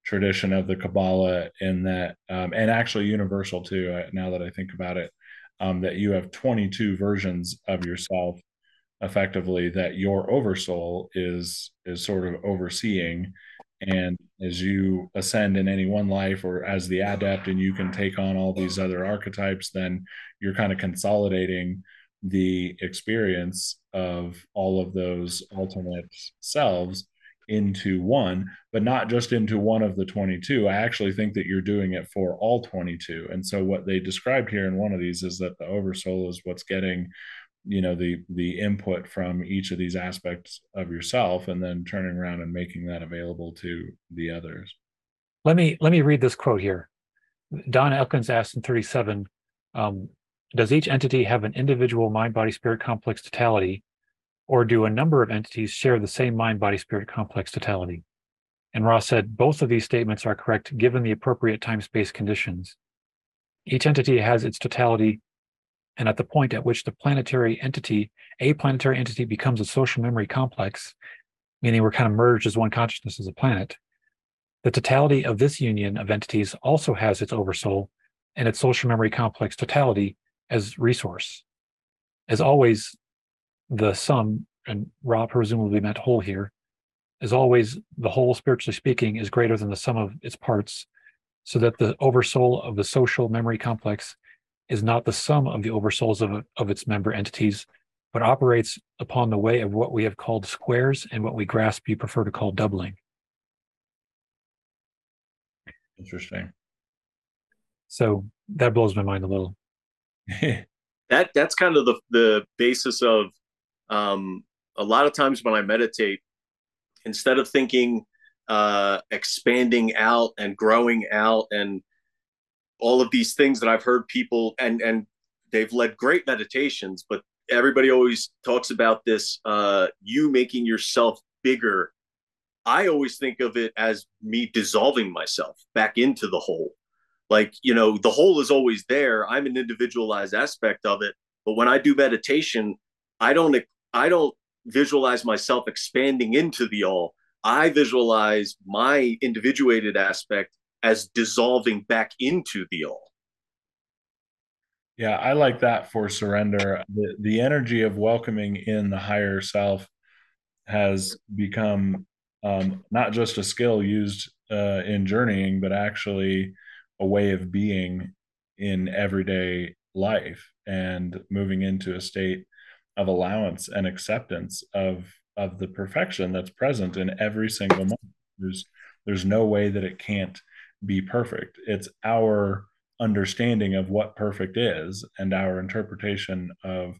tradition of the Kabbalah in that, um, and actually universal too. Uh, now that I think about it, um, that you have 22 versions of yourself, effectively that your oversoul is is sort of overseeing, and as you ascend in any one life or as the adept, and you can take on all these other archetypes, then you're kind of consolidating the experience of all of those alternate selves into one, but not just into one of the 22. I actually think that you're doing it for all 22. And so what they described here in one of these is that the oversoul is what's getting you know the the input from each of these aspects of yourself and then turning around and making that available to the others let me let me read this quote here don elkins asked in 37 um, does each entity have an individual mind body spirit complex totality or do a number of entities share the same mind body spirit complex totality? And Ra said both of these statements are correct given the appropriate time space conditions. Each entity has its totality, and at the point at which the planetary entity, a planetary entity, becomes a social memory complex, meaning we're kind of merged as one consciousness as a planet, the totality of this union of entities also has its oversoul and its social memory complex totality as resource. As always, the sum, and Ra presumably meant whole here, is always the whole, spiritually speaking, is greater than the sum of its parts, so that the oversoul of the social memory complex is not the sum of the oversouls of, of its member entities, but operates upon the way of what we have called squares and what we grasp you prefer to call doubling. Interesting. So that blows my mind a little. *laughs* that that's kind of the the basis of um, a lot of times when I meditate, instead of thinking uh, expanding out and growing out and all of these things that I've heard people and and they've led great meditations, but everybody always talks about this uh, you making yourself bigger. I always think of it as me dissolving myself back into the whole. Like, you know, the whole is always there. I'm an individualized aspect of it. But when I do meditation, I don't I don't visualize myself expanding into the all. I visualize my individuated aspect as dissolving back into the all. Yeah, I like that for surrender. The, the energy of welcoming in the higher self has become um, not just a skill used uh, in journeying, but actually a way of being in everyday life and moving into a state of allowance and acceptance of of the perfection that's present in every single moment. There's there's no way that it can't be perfect. It's our understanding of what perfect is and our interpretation of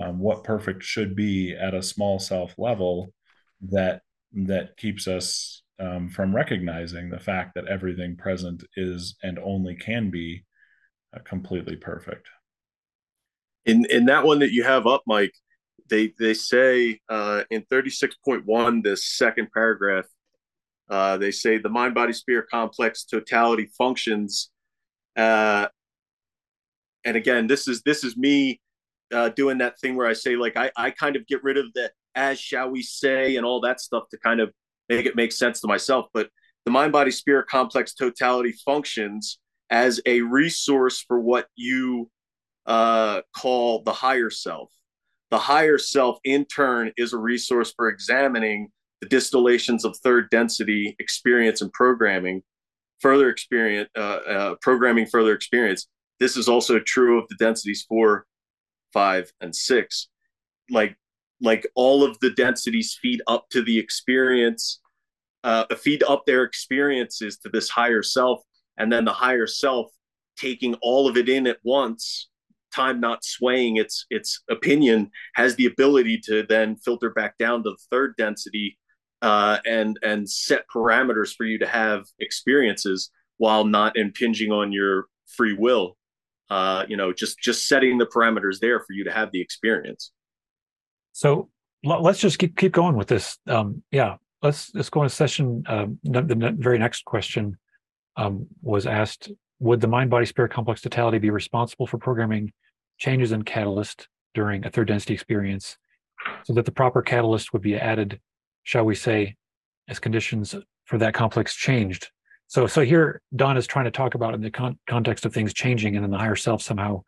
um, what perfect should be at a small self level that that keeps us um, from recognizing the fact that everything present is and only can be uh, completely perfect. In in that one that you have up, Mike, they they say uh, in thirty six point one, this second paragraph, uh, they say the mind body spirit complex totality functions. Uh, and again, this is this is me uh, doing that thing where I say like I I kind of get rid of the as shall we say and all that stuff to kind of make it make sense to myself. But the mind body spirit complex totality functions as a resource for what you uh, call the higher self. The higher self, in turn, is a resource for examining the distillations of third density experience and programming, further experience, uh, uh, programming further experience. This is also true of the densities four, five, and six. Like like all of the densities feed up to the experience uh, feed up their experiences to this higher self and then the higher self taking all of it in at once time not swaying its its opinion has the ability to then filter back down to the third density uh, and and set parameters for you to have experiences while not impinging on your free will uh, you know just just setting the parameters there for you to have the experience so let's just keep keep going with this. Um, yeah, let's let's go into session. Um, the very next question um, was asked: Would the mind body spirit complex totality be responsible for programming changes in catalyst during a third density experience, so that the proper catalyst would be added, shall we say, as conditions for that complex changed? So, so here Don is trying to talk about in the con- context of things changing, and then the higher self somehow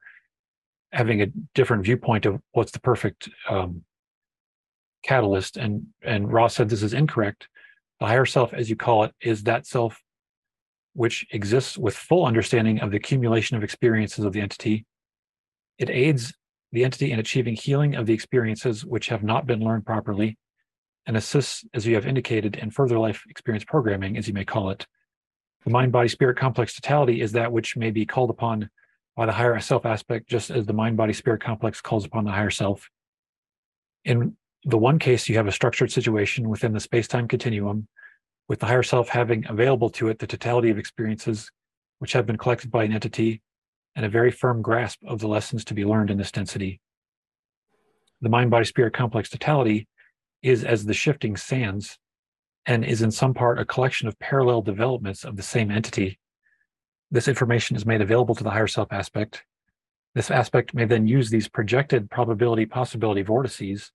having a different viewpoint of what's the perfect um, catalyst. And and Ra said this is incorrect. The higher self as you call it is that self which exists with full understanding of the accumulation of experiences of the entity. It aids the entity in achieving healing of the experiences which have not been learned properly and assists as you have indicated in further life experience programming as you may call it. The mind body spirit complex totality is that which may be called upon by the higher self aspect just as the mind body spirit complex calls upon the higher self. In the one case you have a structured situation within the space-time continuum with the higher self having available to it the totality of experiences which have been collected by an entity and a very firm grasp of the lessons to be learned in this density. The mind body spirit complex totality is as the shifting sands and is in some part a collection of parallel developments of the same entity this information is made available to the higher self aspect this aspect may then use these projected probability possibility vortices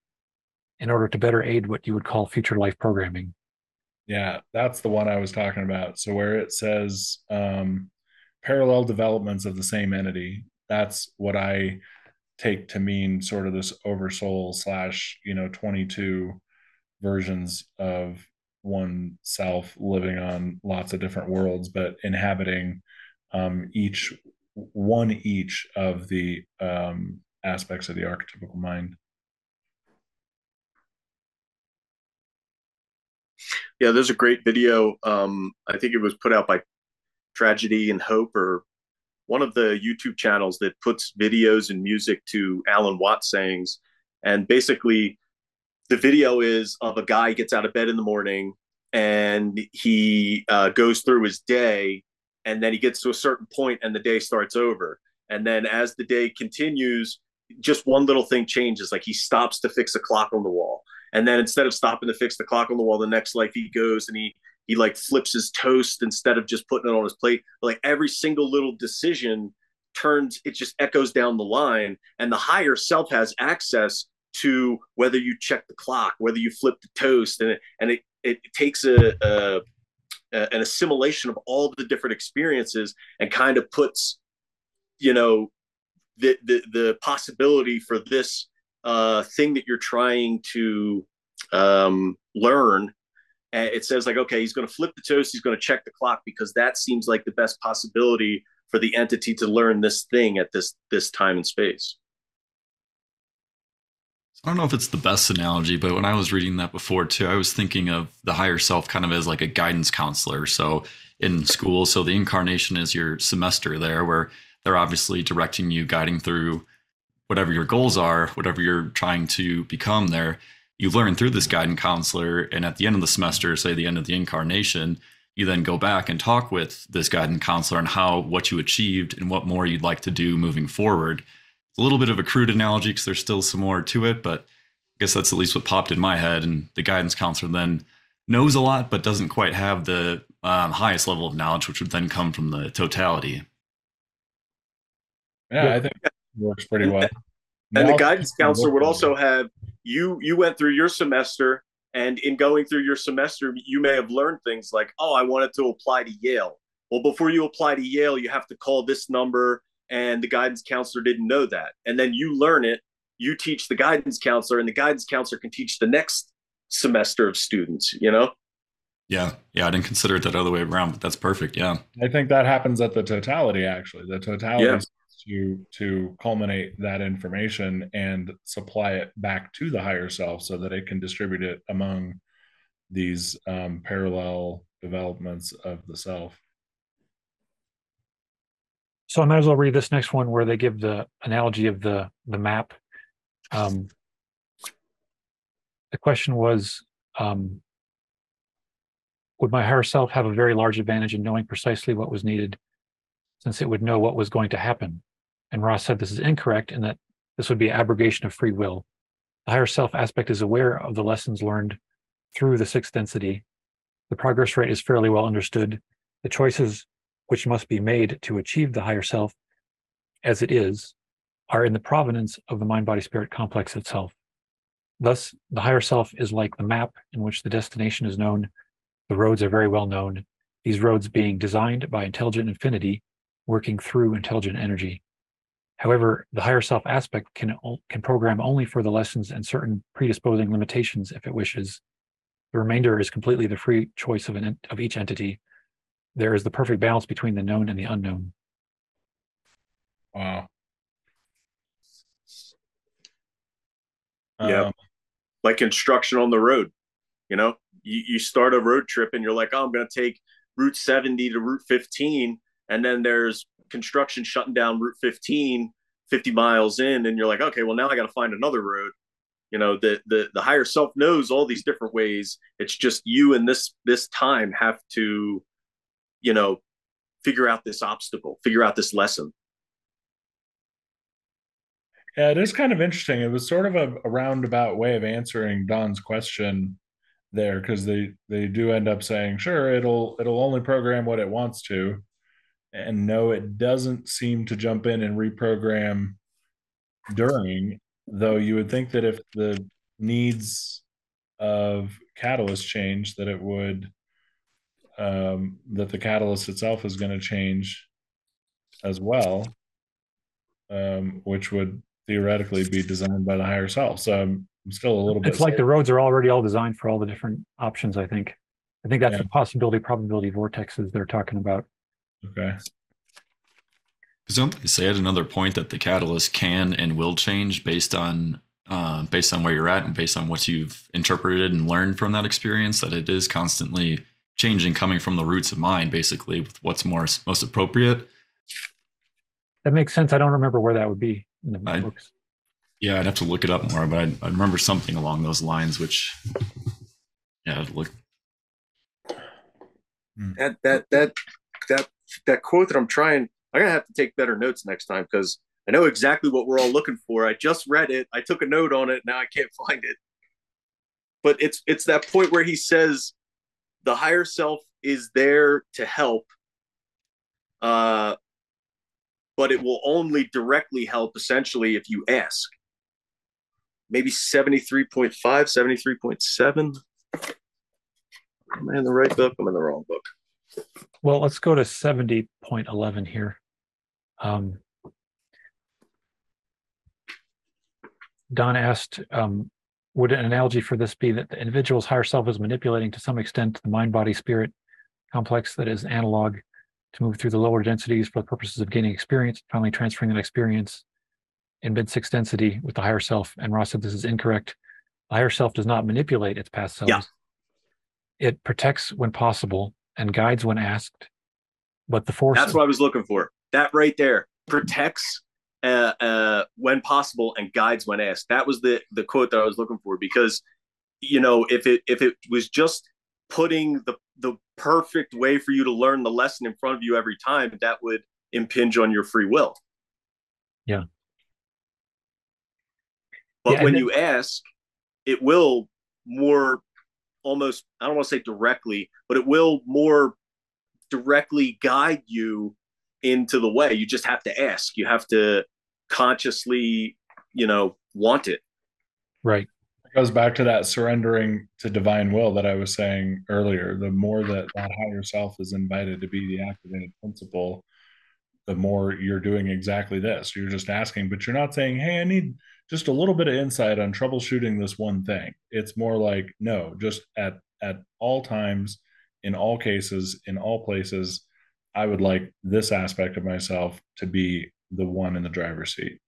in order to better aid what you would call future life programming. Yeah, that's the one I was talking about. So where it says um, parallel developments of the same entity, that's what I take to mean sort of this oversoul slash you know 22 versions of one self living on lots of different worlds, but inhabiting um, each one each of the um, aspects of the archetypical mind. yeah, there's a great video. Um, I think it was put out by Tragedy and Hope or one of the YouTube channels that puts videos and music to Alan Watts sayings, and basically, the video is of a guy gets out of bed in the morning and he uh, goes through his day, and then he gets to a certain point and the day starts over. And then as the day continues, just one little thing changes. Like he stops to fix a clock on the wall. And then instead of stopping to fix the clock on the wall, the next life he goes and he he like flips his toast instead of just putting it on his plate. Like every single little decision turns, it just echoes down the line. And the higher self has access to whether you check the clock, whether you flip the toast, and it, and it, it takes a, a, an assimilation of all the different experiences and kind of puts, you know, the the, the possibility for this uh, thing that you're trying to um, learn it says like okay he's going to flip the toast he's going to check the clock because that seems like the best possibility for the entity to learn this thing at this this time and space I don't know if it's the best analogy, but when I was reading that before too, I was thinking of the higher self kind of as like a guidance counselor. So in school, so the incarnation is your semester there, where they're obviously directing you, guiding through whatever your goals are, whatever you're trying to become there you learn through this guidance counselor and at the end of the semester say the end of the incarnation you then go back and talk with this guidance counselor on how what you achieved and what more you'd like to do moving forward. It's a little bit of a crude analogy because there's still some more to it but i guess that's at least what popped in my head and the guidance counselor then knows a lot but doesn't quite have the um, highest level of knowledge which would then come from the totality. Yeah i think that works pretty well. And the guidance counselor would also have you you went through your semester and in going through your semester you may have learned things like oh i wanted to apply to yale. Well before you apply to yale you have to call this number and the guidance counselor didn't know that. And then you learn it you teach the guidance counselor and the guidance counselor can teach the next semester of students you know? Yeah yeah i didn't consider it that other way around but that's perfect yeah. I think that happens at the totality actually. The totality yeah to to culminate that information and supply it back to the higher self so that it can distribute it among these um, parallel developments of the self. So i might as well read this next one where they give the analogy of the the map. Um, the question was um, would my higher self have a very large advantage in knowing precisely what was needed since it would know what was going to happen and Ra said this is incorrect and that this would be abrogation of free will. The higher self aspect is aware of the lessons learned through the sixth density. The progress rate is fairly well understood. The choices which must be made to achieve the higher self as it is are in the provenance of the mind body spirit complex itself. Thus, the higher self is like the map in which the destination is known. The roads are very well known, these roads being designed by intelligent infinity working through intelligent energy. However, the higher self aspect can, can program only for the lessons and certain predisposing limitations if it wishes. The remainder is completely the free choice of, an, of each entity. There is the perfect balance between the known and the unknown. Wow. Yeah. Um, like instruction on the road. You know, you, you start a road trip and you're like, oh, I'm going to take Route 70 to Route 15. And then there's construction shutting down Route 15 50 miles in, and you're like, okay, well now I got to find another road. You know, the the the higher self knows all these different ways. It's just you and this this time have to, you know, figure out this obstacle, figure out this lesson. Yeah, it is kind of interesting. It was sort of a, a roundabout way of answering Don's question there because they they do end up saying, sure, it'll it'll only program what it wants to, and no, it doesn't seem to jump in and reprogram during, though you would think that if the needs of catalyst change, that it would, um, that the catalyst itself is going to change as well, um, which would theoretically be designed by the higher self. So I'm, I'm still a little bit. It's like the roads are already all designed for all the different options. I think. I think that's yeah. the possibility probability vortexes they're talking about. Okay. Because don't say at another point that the catalyst can and will change based on uh, based on where you're at and based on what you've interpreted and learned from that experience? That it is constantly changing, coming from the roots of mind, basically, with what's more most appropriate. That makes sense. I don't remember where that would be in the I- books. Yeah, I'd have to look it up more, but I, I remember something along those lines, which, yeah, I'd look. that that that that that quote that I'm trying. I'm gonna have to take better notes next time because I know exactly what we're all looking for. I just read it. I took a note on it. Now I can't *laughs* find it. But it's it's that point where he says the higher self is there to help, uh, but it will only directly help essentially if you ask. Maybe 73.5, 73.7. Am I in the right book? I'm in the wrong book. Well, let's go to 70.11 here. Um, Don asked, um, would an analogy for this be that the individual's higher self is manipulating to some extent the mind body spirit complex that is analog to move through the lower densities for the purposes of gaining experience, finally transferring that experience in mid six density with the higher self? And Ra said this is incorrect. The higher self does not manipulate its past selves. Yeah. It protects when possible and guides when asked. But the force That's what I was looking for. That right there protects uh, uh, when possible and guides when asked. That was the the quote that I was looking for because you know if it if it was just putting the the perfect way for you to learn the lesson in front of you every time, that would impinge on your free will. Yeah. But Yeah, when then- you ask, it will more almost I don't want to say directly, but it will more directly guide you into the way. You just have to ask. You have to consciously, you know, want it. right. It goes back to that surrendering to divine will that I was saying earlier. The more that that higher self is invited to be the activated principle, the more you're doing exactly this. You're just asking, but you're not saying, "Hey, I need just a little bit of insight on troubleshooting this one thing." It's more like, no, just at at all times, in all cases, in all places, I would like this aspect of myself to be the one in the driver's seat.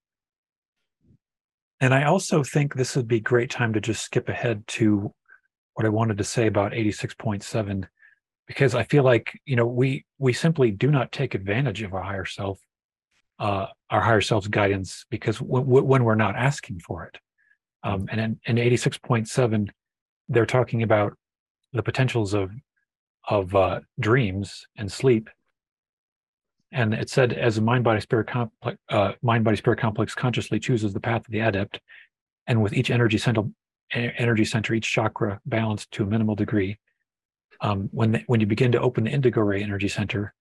And I also think this would be great time to just skip ahead to what I wanted to say about 86.7 because I feel like, you know, we we simply do not take advantage of our higher self uh our higher self's guidance because w- w- when we're not asking for it. Um and in, in 86.7 they're talking about the potentials of of uh dreams and sleep and it said as a mind body spirit complex uh, mind body spirit complex consciously chooses the path of the adept and with each energy center energy center each chakra balanced to a minimal degree um, when the, when you begin to open the indigo ray energy center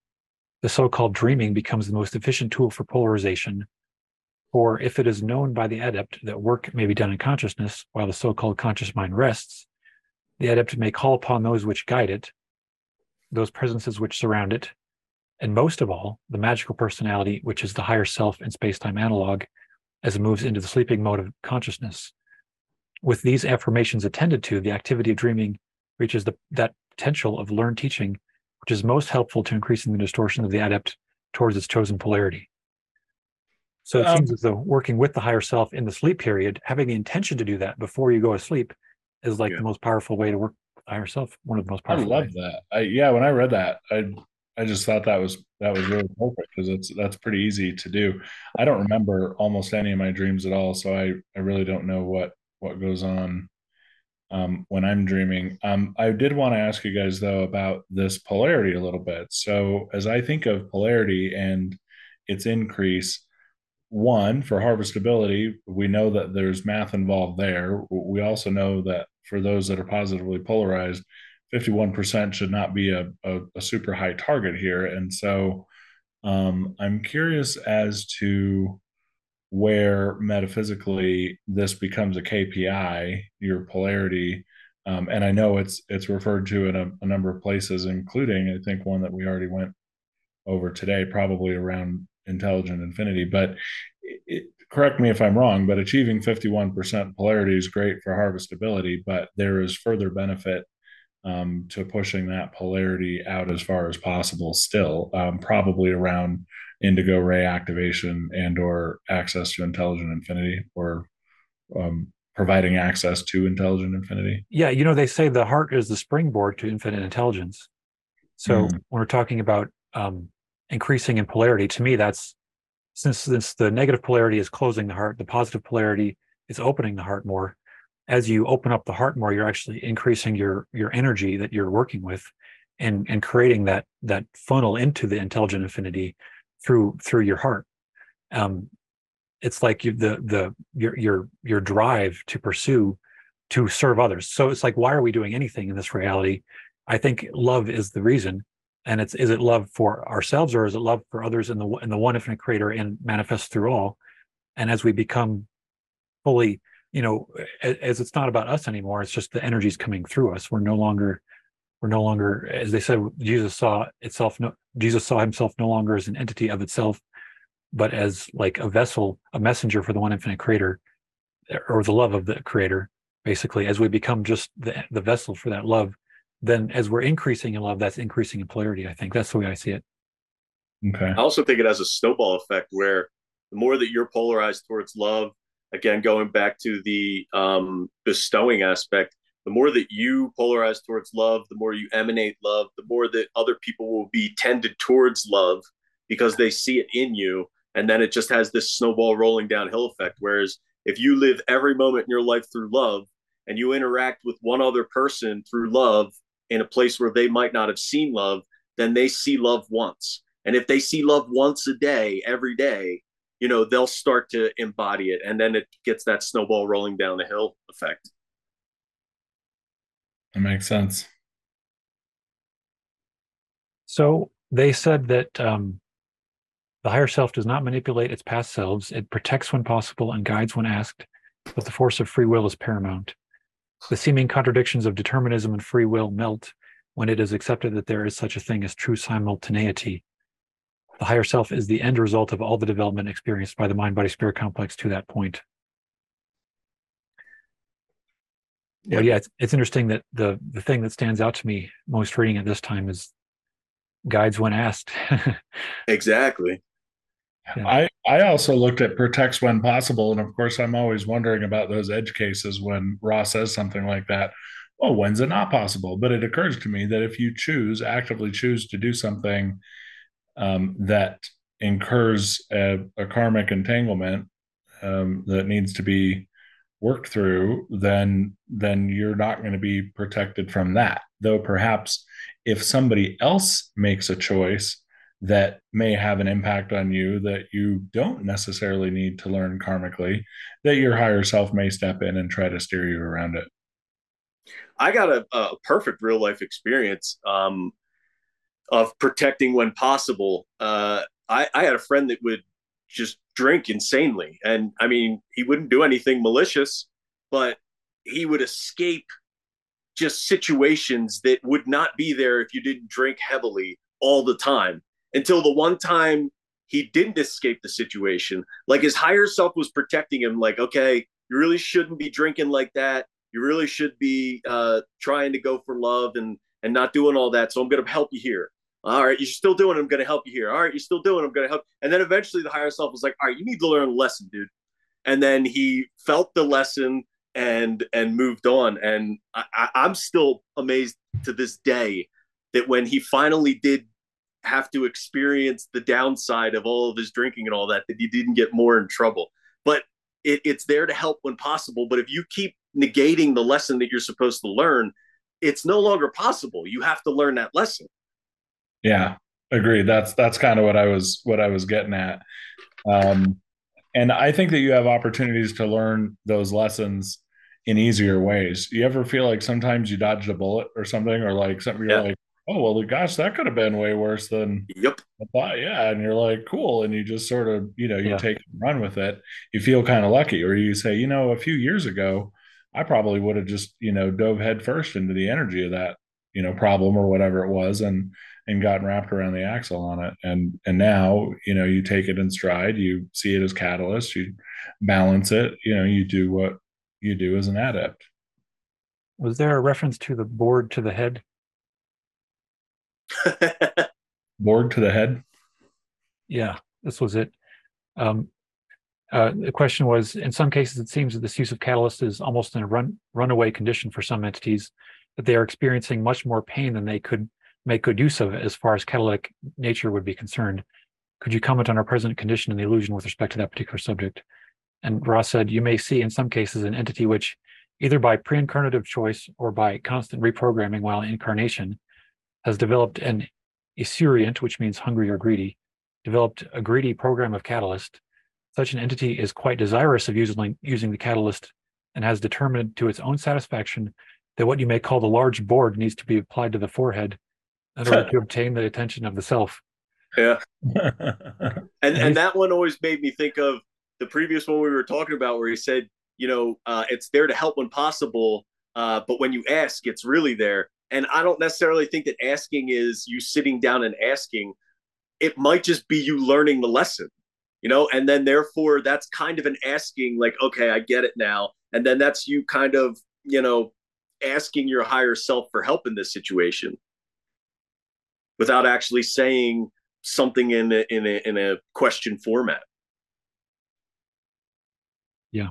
the so-called dreaming becomes the most efficient tool for polarization or if it is known by the adept that work may be done in consciousness while the so-called conscious mind rests the adept may call upon those which guide it those presences which surround it and most of all, the magical personality, which is the higher self and space-time analog, as it moves into the sleeping mode of consciousness. With these affirmations attended to, the activity of dreaming reaches the, that potential of learned teaching, which is most helpful to increasing the distortion of the adept towards its chosen polarity. So it Um, seems as though working with the higher self in the sleep period, having the intention to do that before you go to sleep, is like Yeah. the most powerful way to work with the higher self. One of the most powerful. I love ways. that. I yeah, when I read that, I I just thought that was that was really perfect because that's that's pretty easy to do. I don't remember almost any of my dreams at all, so I I really don't know what what goes on um, when I'm dreaming. Um, I did want to ask you guys though about this polarity a little bit. So as I think of polarity and its increase, one for harvestability, we know that there's math involved there. We also know that for those that are positively polarized, 51% should not be a, a, a super high target here. And so um, I'm curious as to where metaphysically this becomes a KPI, your polarity. Um, and I know it's it's referred to in a, a number of places, including I think one that we already went over today, probably around intelligent infinity. But it, correct me if I'm wrong, but achieving 51% polarity is great for harvestability, but there is further benefit um, to pushing that polarity out as far as possible still, um, probably around indigo ray activation and or access to intelligent infinity or um, providing access to intelligent infinity. Yeah, you know, they say the heart is the springboard to infinite intelligence. So Mhm. when we're talking about um, increasing in polarity, to me, that's since since the negative polarity is closing the heart, the positive polarity is opening the heart more. As you open up the heart more, you're actually increasing your your energy that you're working with, and and creating that that funnel into the intelligent infinity through through your heart. Um, it's like you, the the your your your drive to pursue to serve others. So it's like, why are we doing anything in this reality? I think love is the reason. And it's is it love for ourselves or is it love for others in the in the one infinite creator and manifest through all? And as we become fully, you know, as, as it's not about us anymore, it's just the energies coming through us. We're no longer, we're no longer, as they said, Jesus saw itself. No, Jesus saw himself no longer as an entity of itself, but as like a vessel, a messenger for the one infinite creator, or the love of the creator basically. As we become just the, the vessel for that love then as we're increasing in love that's increasing in polarity i think. That's the way i see it. Okay. I also think it has a snowball effect where the more that you're polarized towards love again going back to the um, bestowing aspect the more that you polarize towards love the more you emanate love the more that other people will be tended towards love because they see it in you and then it just has this snowball rolling downhill effect whereas if you live every moment in your life through love and you interact with one other person through love in a place where they might not have seen love, then they see love once. And if they see love once a day, every day, you know, they'll start to embody it. And then it gets that snowball rolling down the hill effect. That makes sense. So they said that um, the higher self does not manipulate its past selves. It protects when possible and guides when asked, but the force of free will is paramount. The seeming contradictions of determinism and free will melt when it is accepted that there is such a thing as true simultaneity. The higher self is the end result of all the development experienced by the mind body spirit complex to that point. Yeah, yeah, it's, it's interesting that the the thing that stands out to me most reading at this time is guides when asked. *laughs* exactly. Yeah. I, I also looked at protects when possible. And of course, I'm always wondering about those edge cases when Ra says something like that. Oh, when's it not possible? But it occurs to me that if you choose, actively choose to do something um, that incurs a, a karmic entanglement um, that needs to be worked through, then then you're not going to be protected from that. Though perhaps if somebody else makes a choice that may have an impact on you that you don't necessarily need to learn karmically, that your higher self may step in and try to steer you around it. I got a, a perfect real life experience um, of protecting when possible. Uh, I, I had a friend that would just drink insanely. And I mean, he wouldn't do anything malicious, but he would escape just situations that would not be there if you didn't drink heavily all the time until the one time he didn't escape the situation. Like his higher self was protecting him, like, okay, you really shouldn't be drinking like that. You really should be uh, trying to go for love and and not doing all that. So I'm going to help you here. All right, you're still doing it. I'm going to help you here. All right, you're still doing it. I'm going to help. And then eventually the higher self was like, all right, you need to learn a lesson, dude. And then he felt the lesson and and moved on. And I, I'm still amazed to this day that when he finally did have to experience the downside of all of his drinking and all that, that he didn't get more in trouble. But it, it's there to help when possible. But if you keep negating the lesson that you're supposed to learn, it's no longer possible. You have to learn that lesson. Yeah, agreed. That's that's kind of what I was what I was getting at. Um, and I think that you have opportunities to learn those lessons in easier ways. You ever feel like sometimes you dodged a bullet or something, or like something you're yeah. like, oh well gosh that could have been way worse than yep I thought yeah and you're like cool and you just sort of you know you yeah. take and run with it you feel kind of lucky or you say you know a few years ago i probably would have just you know dove headfirst into the energy of that you know problem or whatever it was and and gotten wrapped around the axle on it and and now you know you take it in stride you see it as catalyst you balance it you know you do what you do as an adept was there a reference to the board to the head *laughs* Board to the head. Yeah, this was it. Um, uh, the question was: In some cases, it seems that this use of catalyst is almost in a run runaway condition for some entities, that they are experiencing much more pain than they could make good use of, it, as far as catalytic nature would be concerned. Could you comment on our present condition and the illusion with respect to that particular subject? And Ra said, You may see in some cases an entity which, either by pre incarnative choice or by constant reprogramming while in incarnation, has developed an esurient, which means hungry or greedy, developed a greedy program of catalyst. Such an entity is quite desirous of using, using the catalyst and has determined to its own satisfaction that what you may call the large board needs to be applied to the forehead in order to *laughs* obtain the attention of the self. Yeah. *laughs* and and that one always made me think of the previous one we were talking about where he said, you know, uh, it's there to help when possible, uh, but when you ask, it's really there. And I don't necessarily think that asking is you sitting down and asking. It might just be you learning the lesson, you know, and then therefore that's kind of an asking, like, okay, I get it now. And then that's you kind of, you know, asking your higher self for help in this situation without actually saying something in a, in a, in a question format. Yeah.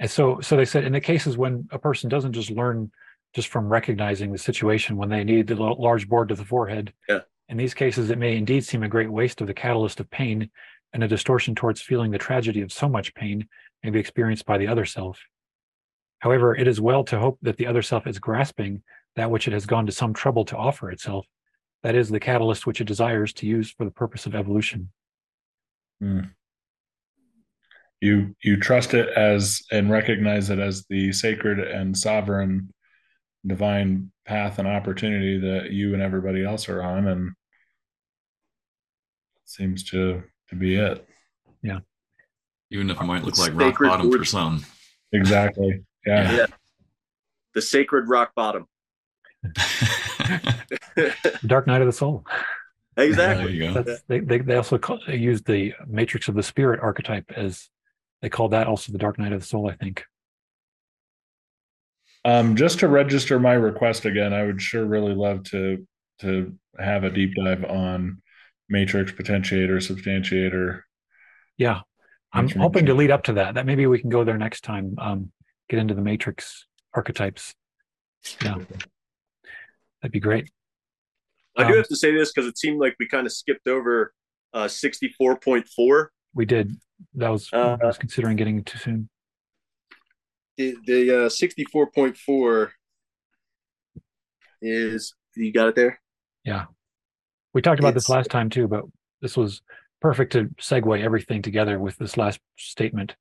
And so, so they said in the cases when a person doesn't just learn just from recognizing the situation when they need the large board to the forehead. Yeah. In these cases, it may indeed seem a great waste of the catalyst of pain and a distortion towards feeling the tragedy of so much pain may be experienced by the other self. However, it is well to hope that the other self is grasping that which it has gone to some trouble to offer itself, that is, the catalyst which it desires to use for the purpose of evolution. Mm. You you trust it as and recognize it as the sacred and sovereign divine path and opportunity that you and everybody else are on and seems to to be it yeah even if it might look like rock bottom for some exactly yeah. yeah. the sacred rock bottom *laughs* dark night of the soul exactly yeah, they, they, they also call, they use the matrix of the spirit archetype as they call that also the dark night of the soul i think um, just to register my request again, I would sure really love to to have a deep dive on matrix potentiator, substantiator. Yeah, I'm hoping to lead up to that. That maybe we can go there next time. Um, get into the matrix archetypes. Yeah, that'd be great. I do um, have to say this because it seemed like we kind of skipped over uh, 64.4. We did. That was uh, I was considering getting too soon the, the uh, 64.4 is you got it there yeah we talked about it's, this last time too but this was perfect to segue everything together with this last statement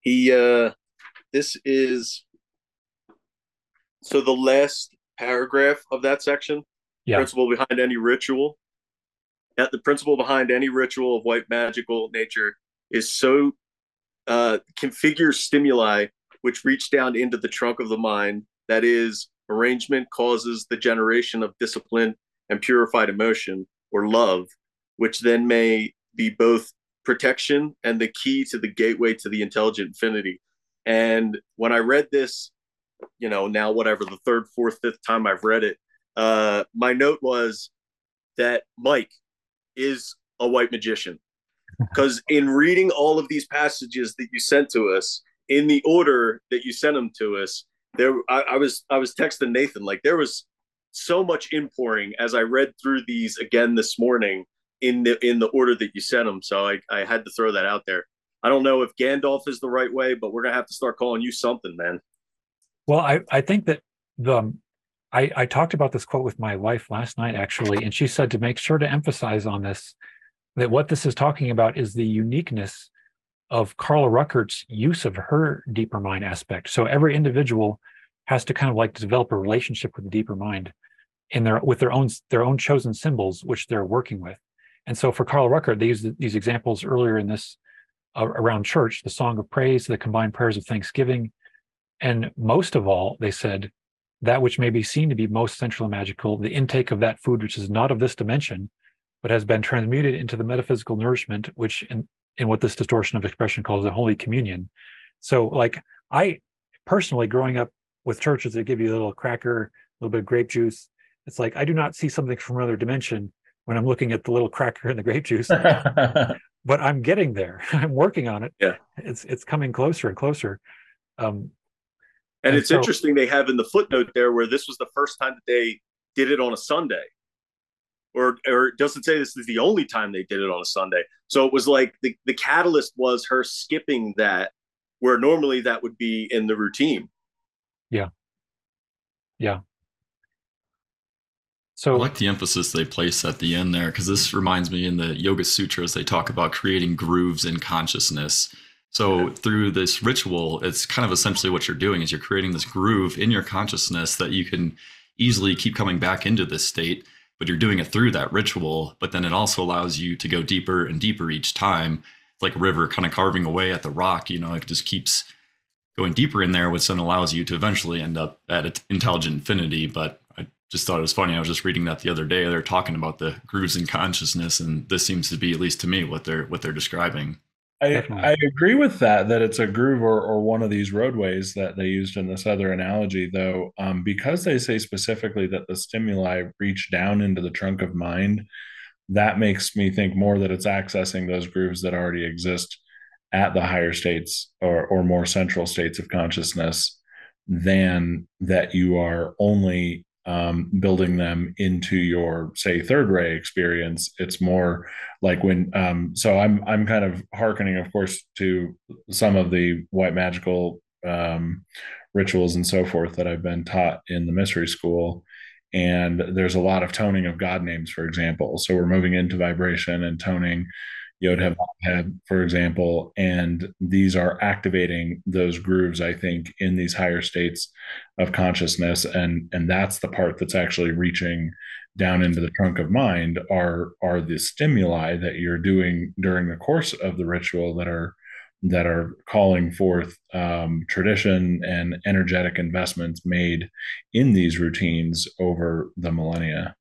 he uh this is so the last paragraph of that section yeah. principle behind any ritual that the principle behind any ritual of white magical nature is so uh, configure stimuli which reach down into the trunk of the mind. That is, arrangement causes the generation of discipline and purified emotion or love, which then may be both protection and the key to the gateway to the intelligent infinity. And when I read this, you know, now whatever the third, fourth, fifth time I've read it, uh, my note was that Mike is a white magician. *laughs* Because in reading all of these passages that you sent to us in the order that you sent them to us there I, I, was i was texting nathan like there was so much impouring as i read through these again this morning in the in the order that you sent them so i, I had to throw that out there. I don't know if gandalf is the right way but we're gonna have to start calling you something man well i i think that the I, I talked about this quote with my wife last night actually and she said to make sure to emphasize on this that what this is talking about is the uniqueness of Carla Rueckert's use of her deeper mind aspect. So every individual has to kind of like develop a relationship with the deeper mind in their with their own their own chosen symbols, which they're working with. And so for Carla Ruckert, they used these examples earlier in this uh, around church, the song of praise, the combined prayers of thanksgiving, and most of all, they said that which may be seen to be most central and magical, the intake of that food which is not of this dimension, but has been transmuted into the metaphysical nourishment, which in, in what this distortion of expression calls the Holy Communion. So, like I personally, growing up with churches that give you a little cracker, a little bit of grape juice, it's like I do not see something from another dimension when I'm looking at the little cracker and the grape juice. *laughs* but I'm getting there. *laughs* I'm working on it. Yeah, it's it's coming closer and closer. Um, and, and it's so, interesting they have in the footnote there where this was the first time that they did it on a Sunday or or it doesn't say this is the only time they did it on a Sunday. So it was like the the catalyst was her skipping that, where normally that would be in the routine. Yeah. Yeah. So I like the emphasis they place at the end there because this reminds me in the Yoga Sutras they talk about creating grooves in consciousness. So through this ritual, it's kind of essentially what you're doing is you're creating this groove in your consciousness that you can easily keep coming back into this state, but you're doing it through that ritual. But then it also allows you to go deeper and deeper each time. It's like a river kind of carving away at the rock, you know, it just keeps going deeper in there, which then allows you to eventually end up at intelligent infinity. But I just thought it was funny. I was just reading that the other day. They're talking about the grooves in consciousness, and this seems to be, at least to me, what they're what they're describing. I, I agree with that that it's a groove or, or one of these roadways that they used in this other analogy though um, because they say specifically that the stimuli reach down into the trunk of mind that makes me think more that it's accessing those grooves that already exist at the higher states or, or more central states of consciousness than that you are only um, building them into your say third ray experience it's more like when um, so i'm i'm kind of hearkening of course to some of the white magical um, rituals and so forth that i've been taught in the mystery school. And there's a lot of toning of god names for example. So we're moving into vibration and toning Yod Heh for example, and these are activating those grooves. I think in these higher states of consciousness, and and that's the part that's actually reaching down into the trunk of mind. Are are the stimuli that you're doing during the course of the ritual that are that are calling forth um, tradition and energetic investments made in these routines over the millennia.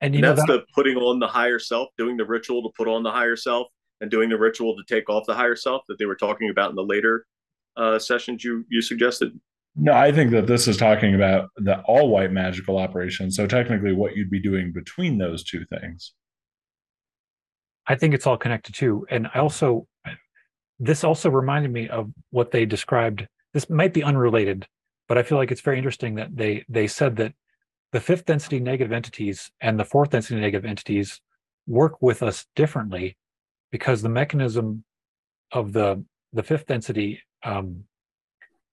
And, and that's that, the putting on the higher self, doing the ritual to put on the higher self, and doing the ritual to take off the higher self that they were talking about in the later uh, sessions you you suggested. No, I think that this is talking about the all white magical operation. So technically, what you'd be doing between those two things. I think it's all connected too, and I also this also reminded me of what they described. This might be unrelated, but I feel like it's very interesting that they they said that the fifth density negative entities and the fourth density negative entities work with us differently because the mechanism of the the fifth density um,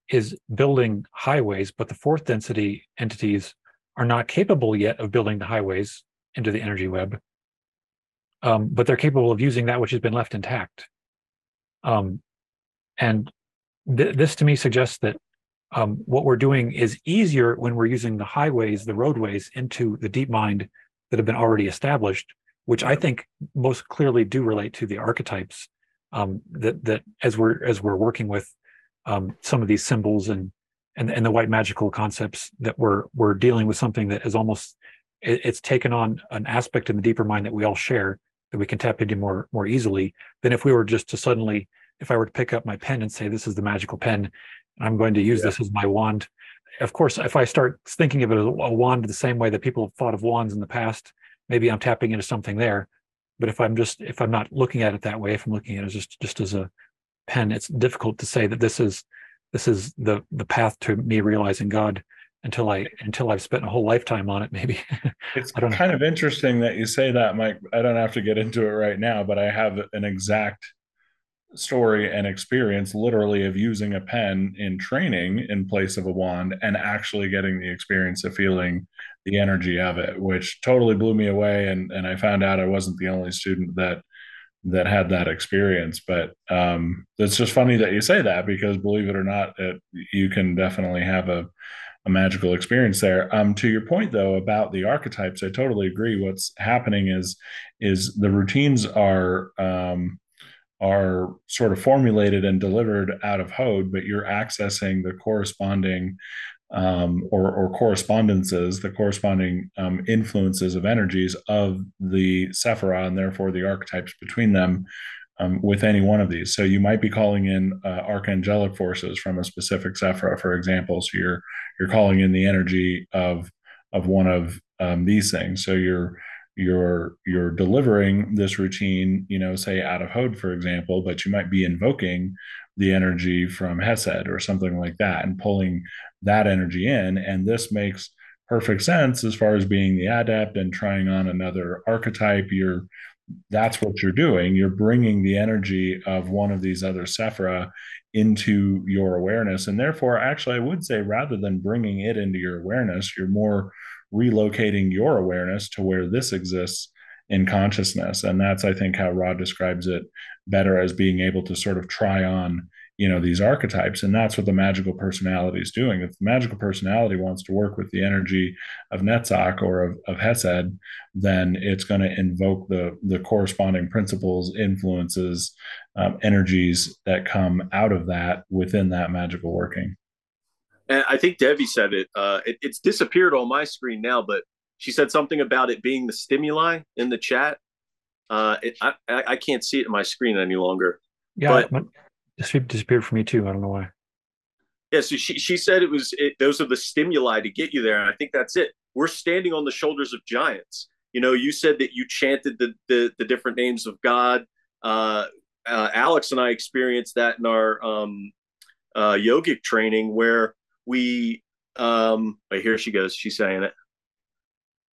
is building highways, but the fourth density entities are not capable yet of building the highways into the energy web. Um, but they're capable of using that which has been left intact. Um, and th- this to me suggests that um, what we're doing is easier when we're using the highways, the roadways into the deep mind that have been already established, which I think most clearly do relate to the archetypes um, that that as we're as we're working with um, some of these symbols and and and the white magical concepts that we're we're dealing with something that is almost it, it's taken on an aspect in the deeper mind that we all share that we can tap into more more easily than if we were just to suddenly if I were to pick up my pen and say this is the magical pen I'm going to use yeah. this as my wand. Of course, if I start thinking of it as a wand the same way that people have thought of wands in the past, maybe I'm tapping into something there. But if I'm just if I'm not looking at it that way, if I'm looking at it just just as a pen, it's difficult to say that this is this is the the path to me realizing God until I until I've spent a whole lifetime on it. Maybe *laughs* it's kind know. of interesting that you say that, Mike. I don't have to get into it right now, but I have an exact story and experience literally of using a pen in training in place of a wand and actually getting the experience of feeling the energy of it which totally blew me away and and I found out I wasn't the only student that that had that experience but um it's just funny that you say that because believe it or not it, you can definitely have a a magical experience there. Um, to your point though about the archetypes, I totally agree. What's happening is is the routines are um, are sort of formulated and delivered out of Hod, but you're accessing the corresponding um, or, or, correspondences, the corresponding um, influences of energies of the Sephira and therefore the archetypes between them um, with any one of these. So you might be calling in uh, archangelic forces from a specific Sephira, for example. So you're you're calling in the energy of of one of um, these things. So you're you're you're delivering this routine you know say out of hod for example but you might be invoking the energy from hesed or something like that and pulling that energy in and this makes perfect sense as far as being the adept and trying on another archetype. You're that's what you're doing. You're bringing the energy of one of these other Sephira into your awareness. And therefore, actually, I would say rather than bringing it into your awareness, you're more relocating your awareness to where this exists in consciousness. And that's, I think, how Rod describes it better as being able to sort of try on you know these archetypes. And that's what the magical personality is doing. If the magical personality wants to work with the energy of netzach or of, of hesed then it's going to invoke the the corresponding principles influences um, energies that come out of that within that magical working and i think debbie said it, uh, it it's disappeared on my screen now but she said something about it being the stimuli in the chat uh, it, I, I can't see it in my screen any longer yeah but, it disappeared for me too. I don't know why. Yeah, so she, she said it was it, those are the stimuli to get you there, and I think that's it. We're standing on the shoulders of giants. You know, you said that you chanted the the, the different names of God. Uh, uh, Alex and I experienced that in our um, uh, yogic training, where we. Um, wait, here she goes. She's saying it.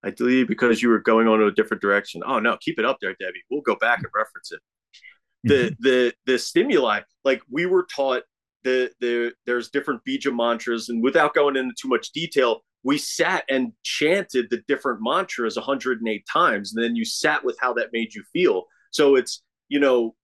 I believe because you were going on a different direction. Oh no, keep it up there, Debbie. We'll go back and reference it the mm-hmm. the the stimuli like we were taught the the there's different bija mantras and without going into too much detail we sat and chanted the different mantras 108 times and then you sat with how that made you feel so it's you know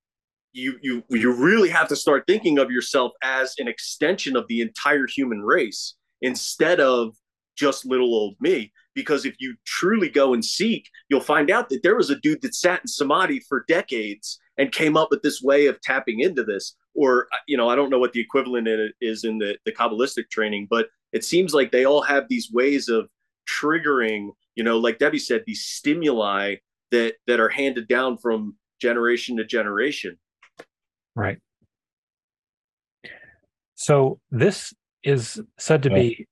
you you you really have to start thinking of yourself as an extension of the entire human race instead of just little old me. Because if you truly go and seek you'll find out that there was a dude that sat in samadhi for decades and came up with this way of tapping into this. Or uh, you know i don't know what the equivalent is in the, the kabbalistic training but it seems like they all have these ways of triggering you know like debbie said these stimuli that that are handed down from generation to generation right. So this is said to be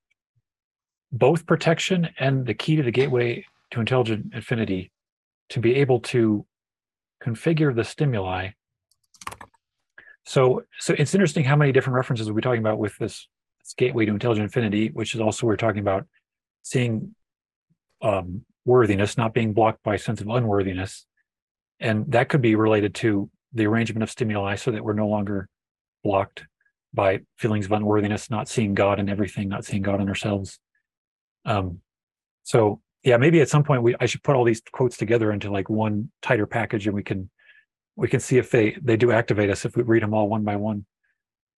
both protection and the key to the gateway to intelligent infinity to be able to configure the stimuli. So, so it's interesting how many different references we're talking about with this, this gateway to intelligent infinity, which is also we're talking about seeing um, worthiness, not being blocked by a sense of unworthiness, and that could be related to the arrangement of stimuli, so that we're no longer blocked by feelings of unworthiness, not seeing God in everything, not seeing God in ourselves. Um, so yeah, maybe at some point we I should put all these quotes together into like one tighter package, and we can we can see if they they do activate us if we read them all one by one.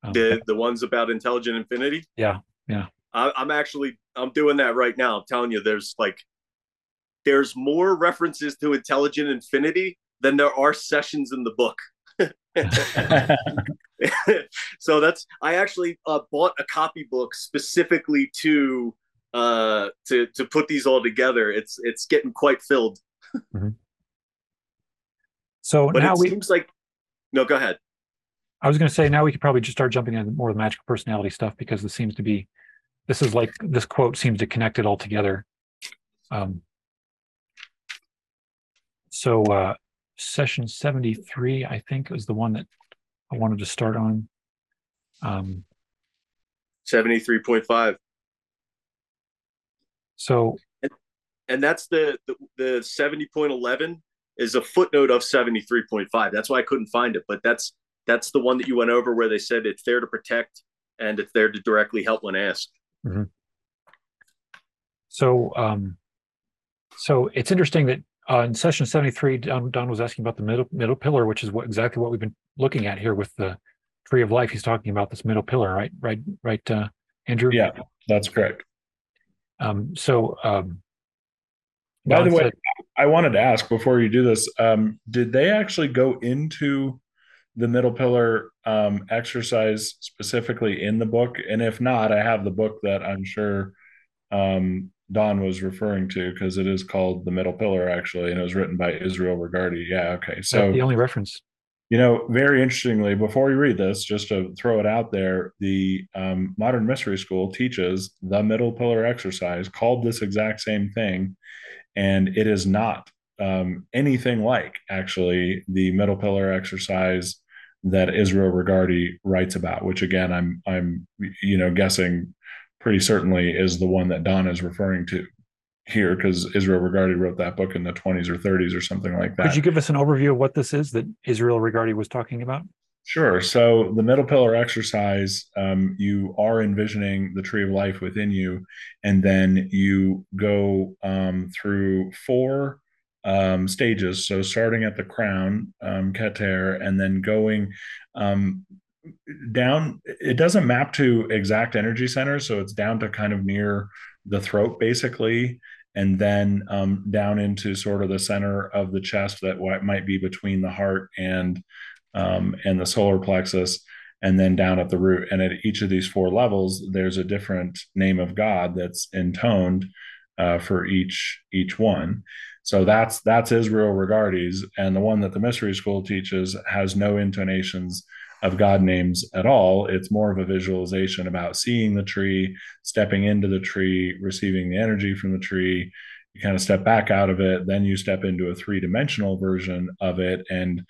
Um, the the ones about intelligent infinity. Yeah, yeah. I, I'm actually I'm doing that right now. I'm telling you, there's like there's more references to intelligent infinity than there are sessions in the book. *laughs* so that's I actually uh, bought a copybook specifically to uh, to to put these all together. It's it's getting quite filled. mm-hmm. So but now it we seems like no. Go ahead. I was going to say now we could probably just start jumping into more of the magical personality stuff because this seems to be this is like this quote seems to connect it all together. Um, so uh, session 73 i think was the one that i wanted to start on um, 73.5 so, and, and that's the, the the seventy point eleven is a footnote of seventy three point five. That's why I couldn't find it, but that's that's the one that you went over where they said it's there to protect and it's there to directly help when asked. Mm-hmm. So, um, so it's interesting that uh, in session 73, Don, Don, was asking about the middle middle pillar, which is what exactly what we've been looking at here with the tree of life. He's talking about this middle pillar, right? Right, right, uh, Andrew? Yeah, that's correct. Um, so, um, by the way, said, I wanted to ask before you do this: um, Did they actually go into the middle pillar um, exercise specifically in the book? And if not, I have the book that I'm sure um, Don was referring to because it is called the middle pillar actually, and it was written by Israel Regardie. Yeah, okay, so the only reference. You know, very interestingly, before you read this, just to throw it out there, the um, Modern Mystery School teaches the middle pillar exercise called this exact same thing. And it is not um, anything like actually the middle pillar exercise that Israel Regardie writes about, which again, I'm, I'm, you know, guessing pretty certainly is the one that Don is referring to here because Israel Regardie wrote that book in the 20s or 30s or something like that. Could you give us an overview of what this is that Israel Regardie was talking about? Sure. So the middle pillar exercise, um, you are envisioning the tree of life within you, and then you go um, through four um, stages. So starting at the crown, um, Keter, and then going um, down. It doesn't map to exact energy centers, so it's down to kind of near the throat, basically, and then um, down into sort of the center of the chest that might be between the heart and um, and the solar plexus, and then down at the root. And at each of these four levels, there's a different name of God that's intoned uh, for each each one. So that's that's Israel Regardie's, and the one that the Mystery School teaches has no intonations of God names at all. It's more of a visualization about seeing the tree, stepping into the tree, receiving the energy from the tree. You kind of step back out of it, then you step into a three dimensional version of it and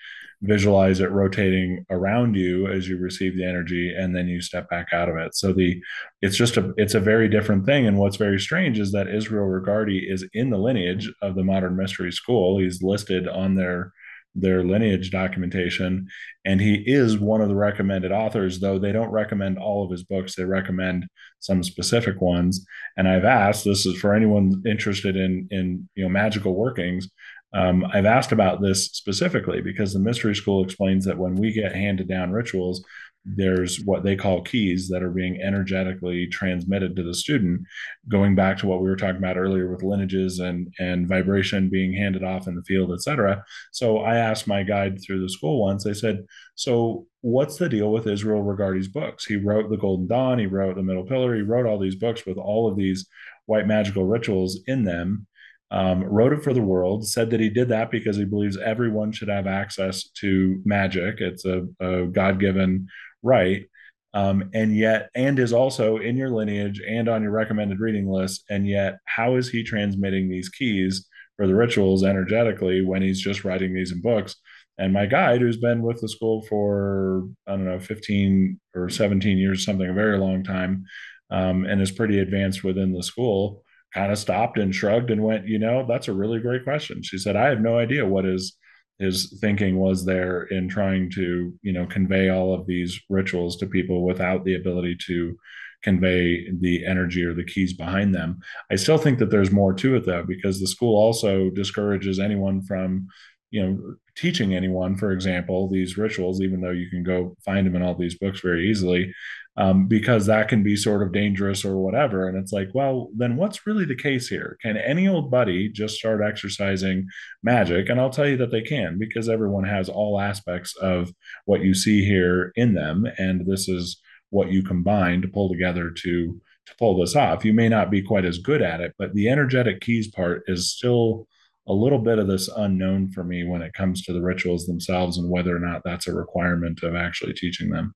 visualize it rotating around you as you receive the energy and then you step back out of it so the it's just a it's a very different thing and what's very strange is that israel regardie is in the lineage of the modern mystery school he's listed on their their lineage documentation. And he is one of the recommended authors though they don't recommend all of his books. They recommend some specific ones. And i've asked this is for anyone interested in in you know magical workings um, I've asked about this specifically because the mystery school explains that when we get handed down rituals, there's what they call keys that are being energetically transmitted to the student. Going back to what we were talking about earlier with lineages and and vibration being handed off in the field etc so i asked my guide through the school once. I said so what's the deal with israel regardie's books? He wrote the golden dawn he wrote the middle pillar he wrote all these books with all of these white magical rituals in them um, wrote it for the world, said that he did that because he believes everyone should have access to magic. It's a, a God given right. Um, and yet, and is also in your lineage and on your recommended reading list. And yet, how is he transmitting these keys for the rituals energetically when he's just writing these in books? And my guide, who's been with the school for, I don't know, 15 or 17 years, something, a very long time, um, and is pretty advanced within the school, kind of stopped and shrugged and went, you know, that's a really great question. She said, I have no idea what his his thinking was there in trying to, you know, convey all of these rituals to people without the ability to convey the energy or the keys behind them. I still think that there's more to it though, because the school also discourages anyone from, you know, teaching anyone, for example, these rituals, even though you can go find them in all these books very easily, um, because that can be sort of dangerous or whatever. And it's like, well, then what's really the case here? Can any old buddy just start exercising magic? And I'll tell you that they can because everyone has all aspects of what you see here in them. And this is what you combine to pull together to to pull this off. You may not be quite as good at it, but the energetic keys part is still a little bit of this unknown for me when it comes to the rituals themselves and whether or not that's a requirement of actually teaching them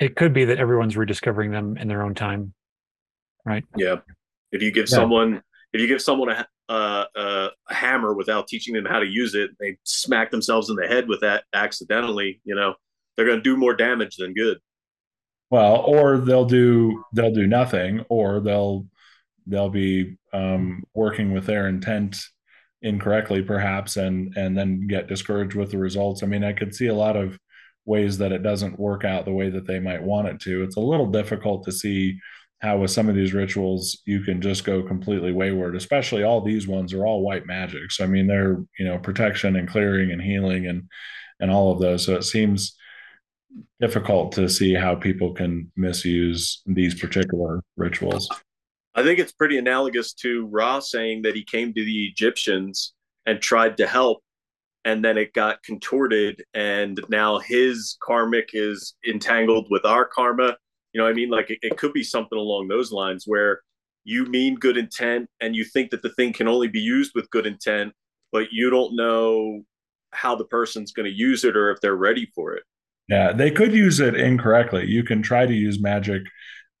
it could be that everyone's rediscovering them in their own time right? Yeah. If you give yeah. someone if you give someone a, uh, uh, a hammer without teaching them how to use it they smack themselves in the head with that accidentally you know they're going to do more damage than good. Well or they'll do they'll do nothing or they'll they'll be um, working with their intent incorrectly perhaps and and then get discouraged with the results. I mean i could see a lot of ways that it doesn't work out the way that they might want it to. It's a little difficult to see how with some of these rituals you can just go completely wayward especially all these ones are all white magic so i mean they're you know protection and clearing and healing and and all of those. So it seems difficult to see how people can misuse these particular rituals. I think it's pretty analogous to ra saying that he came to the egyptians and tried to help and then it got contorted and now his karmic is entangled with our karma. You know i mean? Like it, it, could be something along those lines where you mean good intent and you think that the thing can only be used with good intent but you don't know how the person's going to use it or if they're ready for it. Yeah they could use it incorrectly. You can try to use magic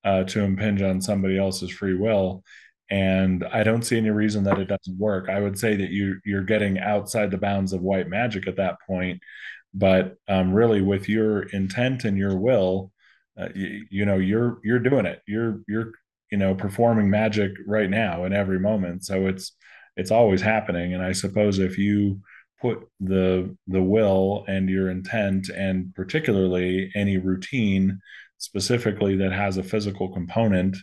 uh, to impinge on somebody else's free will and I don't see any reason that it doesn't work. I would say that you you're getting outside the bounds of white magic at that point, but um, really with your intent and your will, uh, you, you know you're you're doing it you're you're you know performing magic right now in every moment so it's it's always happening and i suppose if you put the the will and your intent and particularly any routine specifically that has a physical component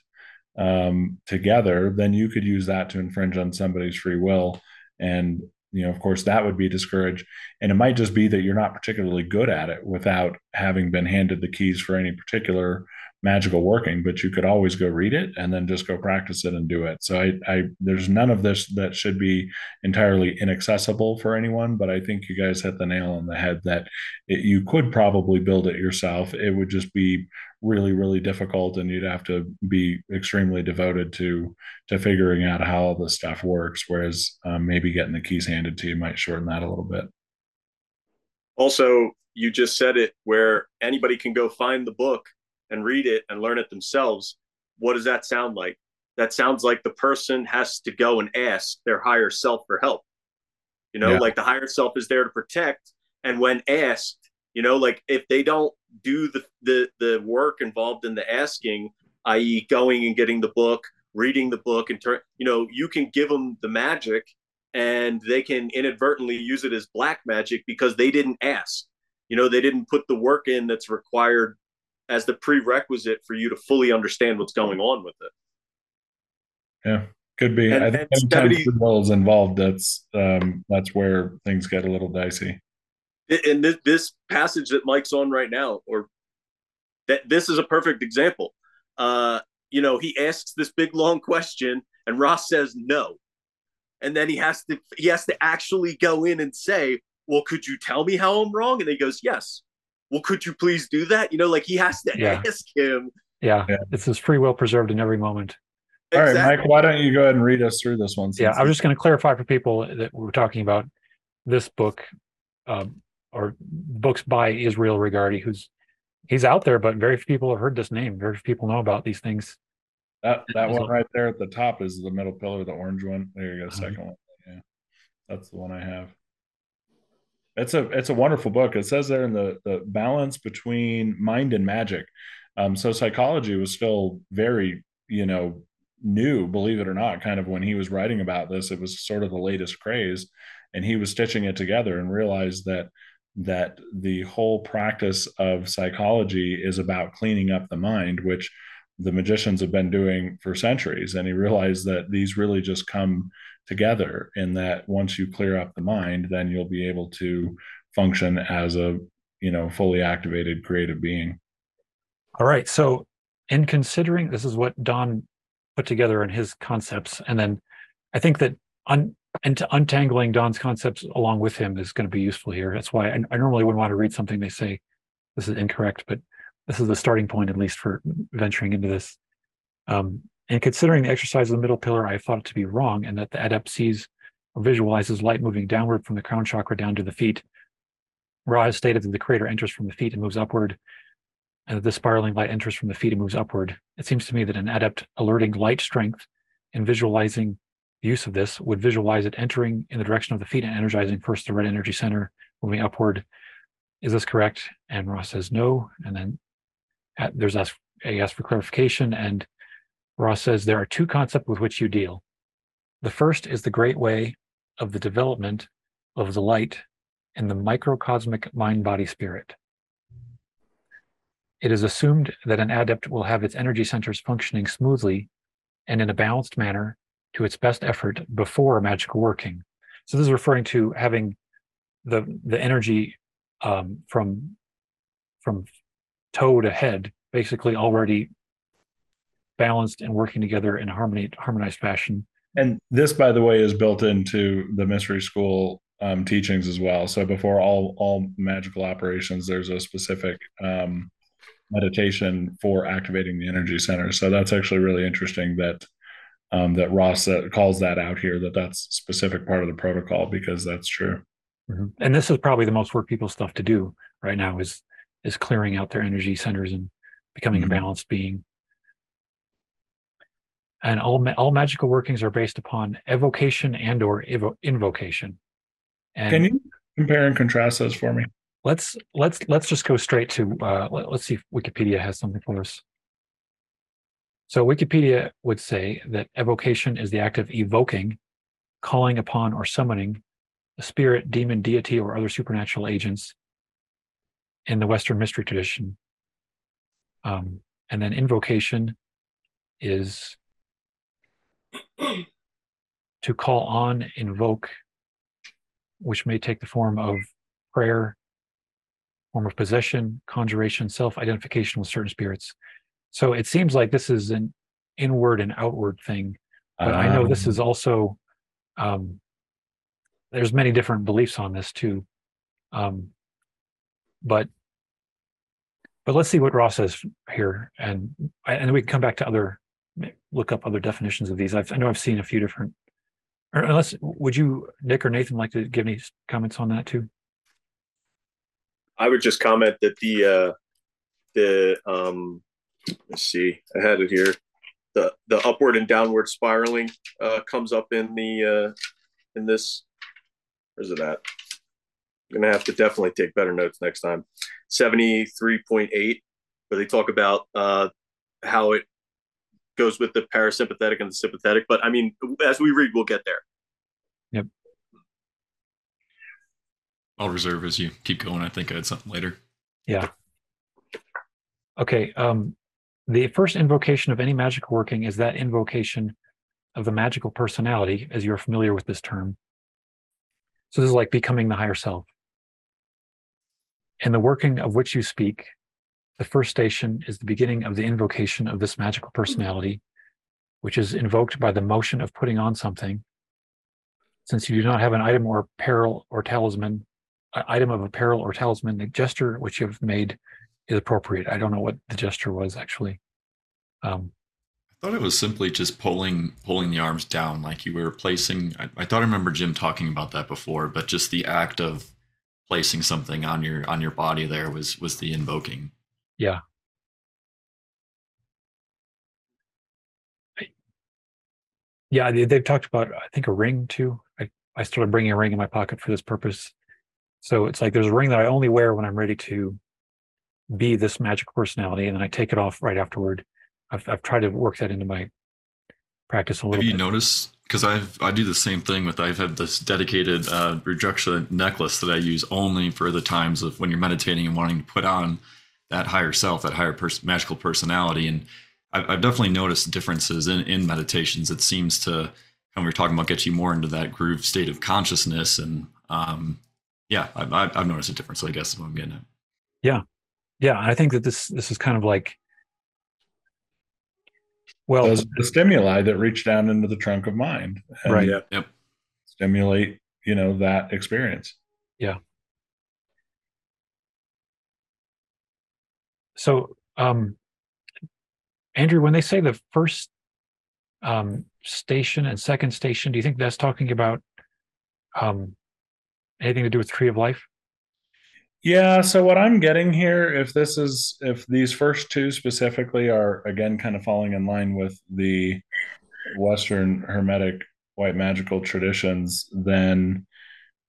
um, together then you could use that to infringe on somebody's free will. And you know of course that would be discouraged. And it might just be that you're not particularly good at it without having been handed the keys for any particular magical working but you could always go read it and then just go practice it and do it. So I, I there's none of this that should be entirely inaccessible for anyone but i think you guys hit the nail on the head that it, you could probably build it yourself. It would just be really really difficult and you'd have to be extremely devoted to to figuring out how all this stuff works whereas um, maybe getting the keys handed to you might shorten that a little bit. Also you just said it where anybody can go find the book and read it and learn it themselves. What does that sound like? That sounds like the person has to go and ask their higher self for help. You know yeah. like the higher self is there to protect and when asked you know like if they don't do the the the work involved in the asking i.e going and getting the book reading the book and turn you know you can give them the magic and they can inadvertently use it as black magic because they didn't ask. You know they didn't put the work in that's required as the prerequisite for you to fully understand what's going on with it. Yeah could be. And, i think anytime is involved that's um that's where things get a little dicey and this, this passage that Mike's on right now, or that this is a perfect example. Uh, you know, he asks this big long question, and Ra says no, and then he has to he has to actually go in and say, "Well, could you tell me how I'm wrong?" And he goes, "Yes." Well, could you please do that? You know, like he has to yeah. ask him. Yeah. yeah, it's his free will preserved in every moment. All exactly. right, Mike, why don't you go ahead and read us through this one? Yeah, I'm just going to clarify for people that we're talking about this book. Um, or books by Israel Regardie, who's he's out there, but very few people have heard this name. Very few people know about these things. That that one right there at the top is the middle pillar, the orange one. There you go, 2nd uh-huh. one. Yeah, that's the one I have. It's a it's a wonderful book. It says there in the the balance between mind and magic. Um, so psychology was still very you know new, believe it or not. Kind of when he was writing about this, it was sort of the latest craze, and he was stitching it together and realized that that the whole practice of psychology is about cleaning up the mind, which the magicians have been doing for centuries. And he realized that these really just come together in that once you clear up the mind, then you'll be able to function as a, you know, fully activated creative being. All right. So in considering this is what Don put together in his concepts, and then I think that un, and to untangling Don's concepts along with him is going to be useful here. That's why I, I, normally wouldn't want to read something they say this is incorrect, but this is the starting point at least for venturing into this. Um, and considering the exercise of the middle pillar, I thought it to be wrong, and that the adept sees or visualizes light moving downward from the crown chakra down to the feet. Ra stated that the creator enters from the feet and moves upward, and that the spiraling light enters from the feet and moves upward. It seems to me that an adept alerting light strength and visualizing use of this would visualize it entering in the direction of the feet and energizing first the red energy center, moving upward. Is this correct? And Ra says no. And then at, there's a ask for clarification. And Ra says there are two concepts with which you deal. The first is the great way of the development of the light in the microcosmic mind body spirit. It is assumed that an adept will have its energy centers functioning smoothly and in a balanced manner to its best effort before magical working. So this is referring to having the the energy um, from from toe to head basically already balanced and working together in harmony harmonized fashion. And this, by the way, is built into the mystery school um, teachings as well. So before all all magical operations, there's a specific um, meditation for activating the energy center. So that's actually really interesting that um, that Ra uh, calls that out here that that's specific part of the protocol because that's true. Mm-hmm. And this is probably the most work people stuff to do right now is is clearing out their energy centers and becoming mm-hmm. a balanced being. And all all magical workings are based upon evocation and or evo- invocation. And Can you compare and contrast those for me? let's let's let's just go straight to uh, let, us see if Wikipedia has something for us. So Wikipedia would say that evocation is the act of evoking, calling upon, or summoning a spirit, demon, deity, or other supernatural agents in the Western mystery tradition. Um, and then invocation is *clears throat* to call on, invoke, which may take the form of prayer, form of possession, conjuration, self identification with certain spirits. So it seems like this is an inward and outward thing. But um, I know this is um. also, um, there's many different beliefs on this too. Um, but but let's see what Ra says here, and and we can come back to other look up other definitions of these. I've, I know I've seen a few different. unless would you, Nick or Nathan, like to give any comments on that too? I would just comment that the uh, the um, let's see, I had it here. The the upward and downward spiraling uh, comes up in the uh, in this. Where's it at? I'm gonna have to definitely take better notes next time. 73.8, where they talk about uh, how it goes with the parasympathetic and the sympathetic. But I mean, as we read, we'll get there. Yep. I'll reserve as you keep going. I think I had something later. Yeah. Okay. Um, the first invocation of any magical working is that invocation of the magical personality, as you're familiar with this term. So this is like becoming the higher self and the working of which you speak, the first station is the beginning of the invocation of this magical personality, which is invoked by the motion of putting on something. Since you do not have an item or apparel or talisman, an item of apparel or talisman, the gesture which you have made is appropriate. I don't know what the gesture was actually. Um, I thought it was simply just pulling pulling the arms down, like you were placing. I, I thought I remember Jim talking about that before, but just the act of placing something on your on your body there was was the invoking yeah yeah they, have talked about i think a ring too I, I started bringing a ring in my pocket for this purpose so it's like there's a ring that i only wear when i'm ready to be this magical personality and then i take it off right afterward i've, I've tried to work that into my practice a little have you bit. noticed because I've I do the same thing with I've had this dedicated uh, Rudraksha necklace that I use only for the times of when you're meditating and wanting to put on that higher self, that higher pers- magical personality, and I've, I've, definitely noticed differences in in meditations. It seems to, when we're talking about, get you more into that groove state of consciousness, and um, yeah, I've, I've noticed a difference. So I guess is what I'm getting at. Yeah, yeah, I think that this this is kind of like well, those the stimuli that reach down into the trunk of mind, right? Yep. Stimulate, you know, that experience. Yeah. So, um, Andrew, when they say the first um, station and second station, do you think that's talking about um, anything to do with tree of life? Yeah, so what I'm getting here, if this is, if these first two specifically are again kind of falling in line with the Western Hermetic white magical traditions, then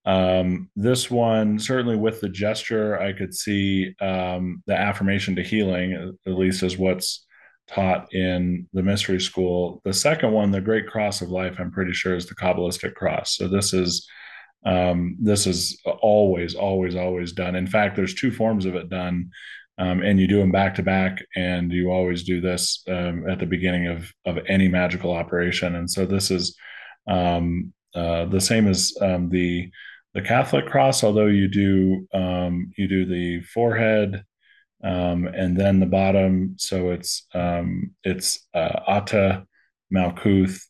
um, this one, certainly with the gesture, I could see um, the affirmation to healing, at least as what's taught in the mystery school. The second one, the Great Cross of Life, I'm pretty sure is the Kabbalistic cross. So this is um, this is always, always, always done. In fact, there's two forms of it done, um, and you do them back to back, and you always do this um, at the beginning of of any magical operation. And so this is um, uh, the same as um, the the Catholic cross, although you do um, you do the forehead. and then the bottom, so it's it's uh, Ata, Malkuth,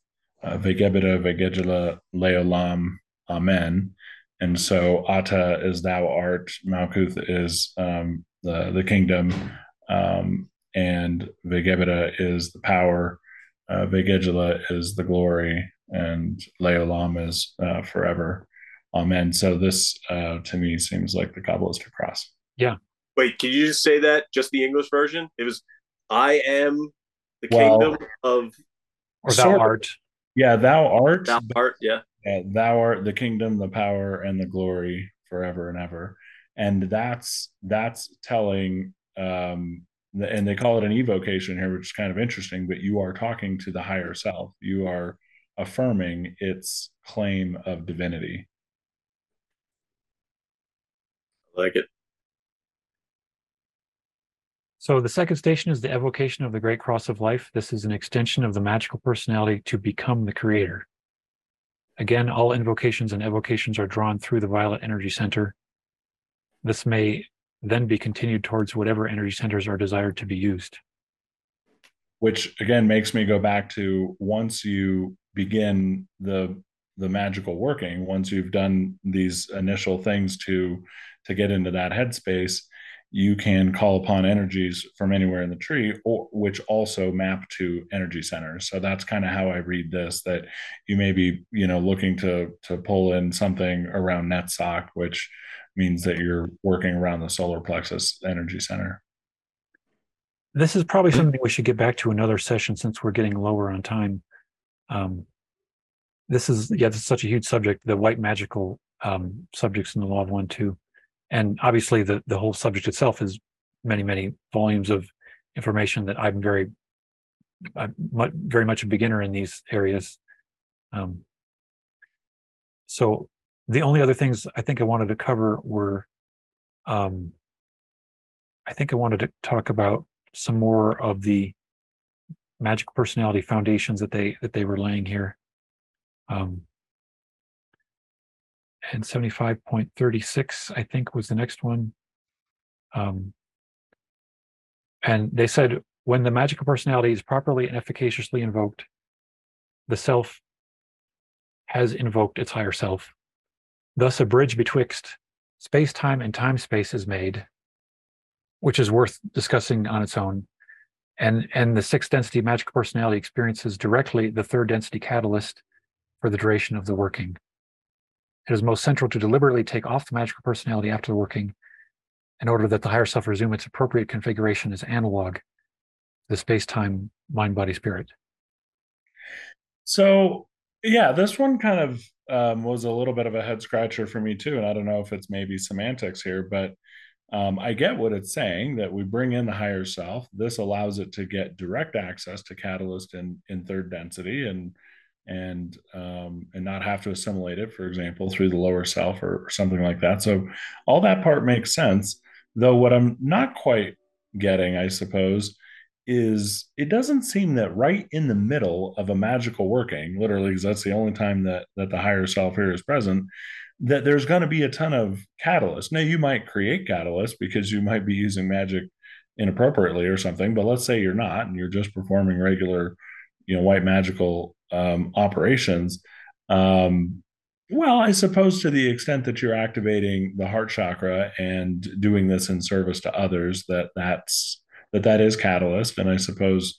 uh, ve-Geburah, Vegedula, Leolam, Amen. And so Ata is thou art, Malkuth is um, the, the kingdom, um, and ve-Geburah is the power, uh, Vegedula is the glory, and Leolam is uh, forever. Amen. So this uh, to me seems like the Kabbalistic cross. Yeah. Wait, can you just say that? Just the English version? It was I am the well, kingdom of or thou art. Yeah, thou art. Thou art, yeah uh, thou art the kingdom, the power, and the glory forever and ever. and that's that's telling um, and they call it an evocation here which is kind of interesting but you are talking to the higher self. You are affirming its claim of divinity. I like it. So the second station is the evocation of the great cross of life. This is an extension of the magical personality to become the creator again all invocations and evocations are drawn through the violet energy center this may then be continued towards whatever energy centers are desired to be used. Which again makes me go back to once you begin the the magical working, once you've done these initial things to to get into that headspace, you can call upon energies from anywhere in the tree, or, which also map to energy centers. So that's kind of how I read this. That you may be, you know, looking to to pull in something around Netzach, which means that you're working around the solar plexus energy center. This is probably something we should get back to another session since we're getting lower on time. Um, this is yeah, is such a huge subject. The white magical um, subjects in the law of one two, and obviously the the whole subject itself is many many volumes of information that I'm very I'm very much a beginner in these areas. Um, so the only other things I think I wanted to cover were, um, I think I wanted to talk about some more of the magic personality foundations that they that they were laying here. Um, and 75.36, I think, was the next one. Um, and they said when the magical personality is properly and efficaciously invoked, the self has invoked its higher self. Thus, a bridge betwixt space time and time space is made, which is worth discussing on its own. And, and the sixth density magical personality experiences directly the third density catalyst for the duration of the working. It is most central to deliberately take off the magical personality after the working in order that the higher self resume its appropriate configuration as analog the space time mind body spirit. So, yeah, this one kind of um, was a little bit of a head scratcher for me too. And I don't know if it's maybe semantics here, but um, I get what it's saying that we bring in the higher self. This allows it to get direct access to catalyst in in third density and and um, and not have to assimilate it, for example, through the lower self or, or something like that. So all that part makes sense. Though what I'm not quite getting, I suppose, is it doesn't seem that right in the middle of a magical working, literally, because that's the only time that that the higher self here is present, that there's going to be a ton of catalyst. Now you might create catalyst because you might be using magic inappropriately or something, but let's say you're not and you're just performing regular, you know, white magical um, operations. Um, well, I suppose to the extent that you're activating the heart chakra and doing this in service to others, that that's that that is catalyst and i suppose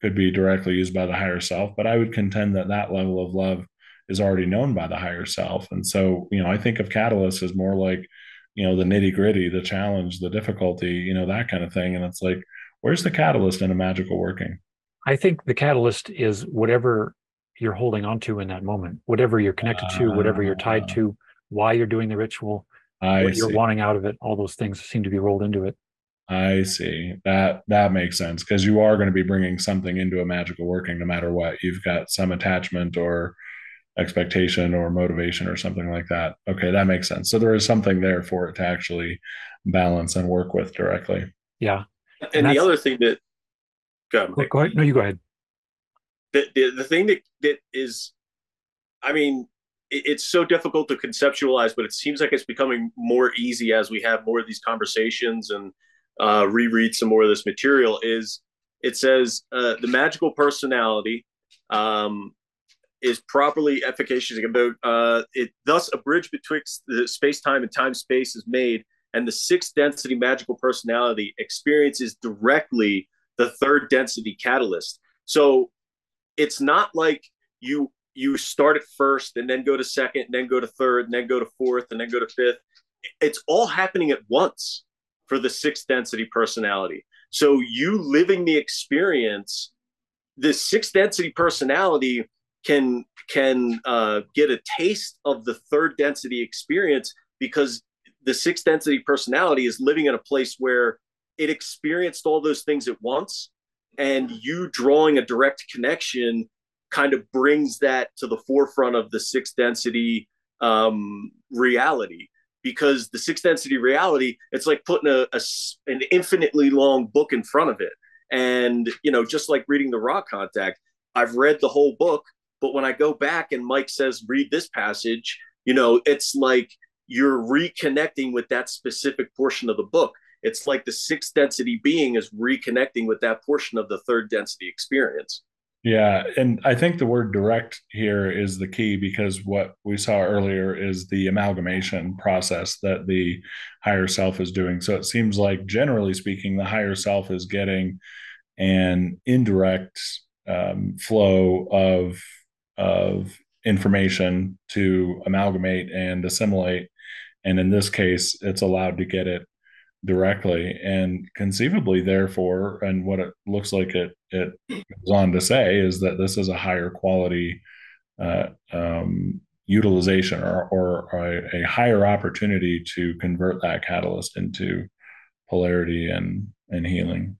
could be directly used by the higher self but i would contend that that level of love is already known by the higher self and so you know i think of catalyst as more like you know the nitty gritty the challenge the difficulty you know that kind of thing and it's like where's the catalyst in a magical working i think the catalyst is whatever you're holding on to in that moment whatever you're connected uh, to whatever you're tied ah. to why you're doing the ritual I what see. you're wanting out of it all those things seem to be rolled into it I see. That that makes sense because you are going to be bringing something into a magical working no matter what. You've got some attachment or expectation or motivation or something like that. Okay, that makes sense. So there is something there for it to actually balance and work with directly. Yeah. And, and the other thing that go ahead, go ahead. No, you go ahead. The, the the thing that that is I mean, it's so difficult to conceptualize, but it seems like it's becoming more easy as we have more of these conversations and uh, reread some more of this material is it says uh, the magical personality um, is properly efficacious about uh, it thus a bridge betwixt the space-time and time-space is made and the sixth density magical personality experiences directly the third density catalyst so it's not like you you start at first and then go to second and then go to third and then go to fourth and then go to fifth it's all happening at once for the sixth density personality. So you living the experience, this sixth density personality can can uh, get a taste of the third density experience because the sixth density personality is living in a place where it experienced all those things at once. And you drawing a direct connection kind of brings that to the forefront of the sixth density um, reality. Because the sixth density reality it's like putting a, a, an infinitely long book in front of it. And you know just like reading the Ra contact i've read the whole book but when i go back and mike says read this passage you know it's like you're reconnecting with that specific portion of the book it's like the sixth density being is reconnecting with that portion of the third density experience yeah, and I think the word direct here is the key because what we saw earlier is the amalgamation process that the higher self is doing. So it seems like, generally speaking, the higher self is getting an indirect um, flow of of information to amalgamate and assimilate, and in this case, it's allowed to get it directly and conceivably therefore and what it looks like it it goes on to say is that this is a higher quality uh, um, utilization or, or a, a, higher opportunity to convert that catalyst into polarity and and healing.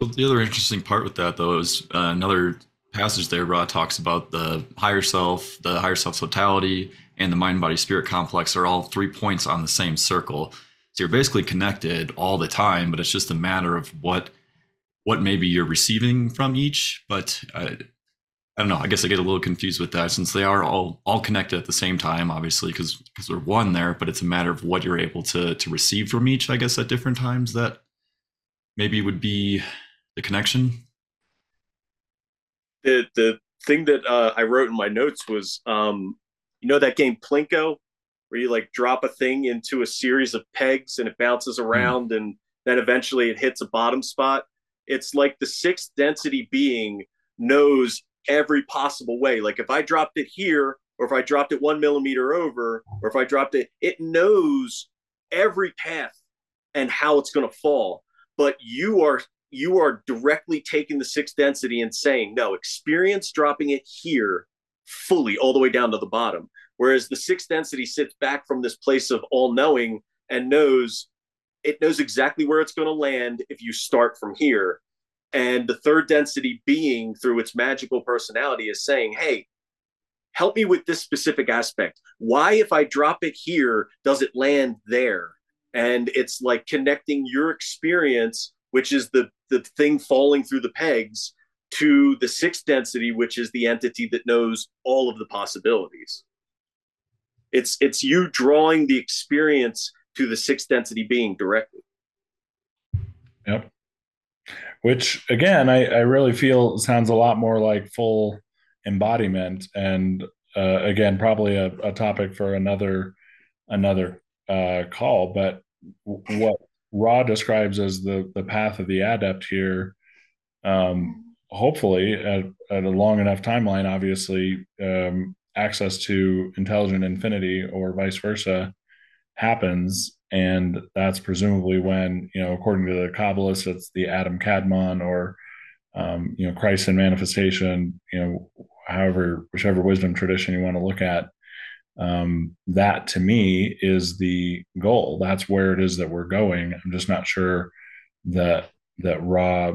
Well, the other interesting part with that though is uh, another passage there Ra talks about the higher self the higher self totality and the mind body spirit complex are all three points on the same circle so you're basically connected all the time, but it's just a matter of what what maybe you're receiving from each. But uh, I don't know. I guess I get a little confused with that since they are all all connected at the same time, obviously, because because they're one there. But it's a matter of what you're able to to receive from each. I guess at different times that maybe would be the connection. The the thing that uh, I wrote in my notes was, um, you know, that game Plinko where you like drop a thing into a series of pegs and it bounces hmm. around mm. and then eventually it hits a bottom spot. It's like the sixth density being knows every possible way. Like if I dropped it here, or if I dropped it one millimeter over, or if I dropped it, it knows every path and how it's going to fall. But you are you are directly taking the sixth density and saying, no, experience dropping it here fully all the way down to the bottom. Whereas the sixth density sits back from this place of all knowing and knows it knows exactly where it's going to land if you start from here. And the third density being through its magical personality is saying, hey, help me with this specific aspect. Why, if I drop it here, does it land there? And it's like connecting your experience, which is the, the thing falling through the pegs, to the sixth density, which is the entity that knows all of the possibilities. It's it's you drawing the experience to the sixth density being directly. Yep. Which again, I, I really feel sounds a lot more like full embodiment, and uh, again, probably a, a topic for another another uh, call. But what Ra describes as the the path of the adept here, um, hopefully at, at a long enough timeline, obviously um, access to intelligent infinity or vice versa happens. And that's presumably when you know according to the kabbalists it's the adam kadmon or um, you know christ in manifestation you know however whichever wisdom tradition you want to look at. Um, that to me is the goal. That's where it is that we're going. I'm just not sure that that Ra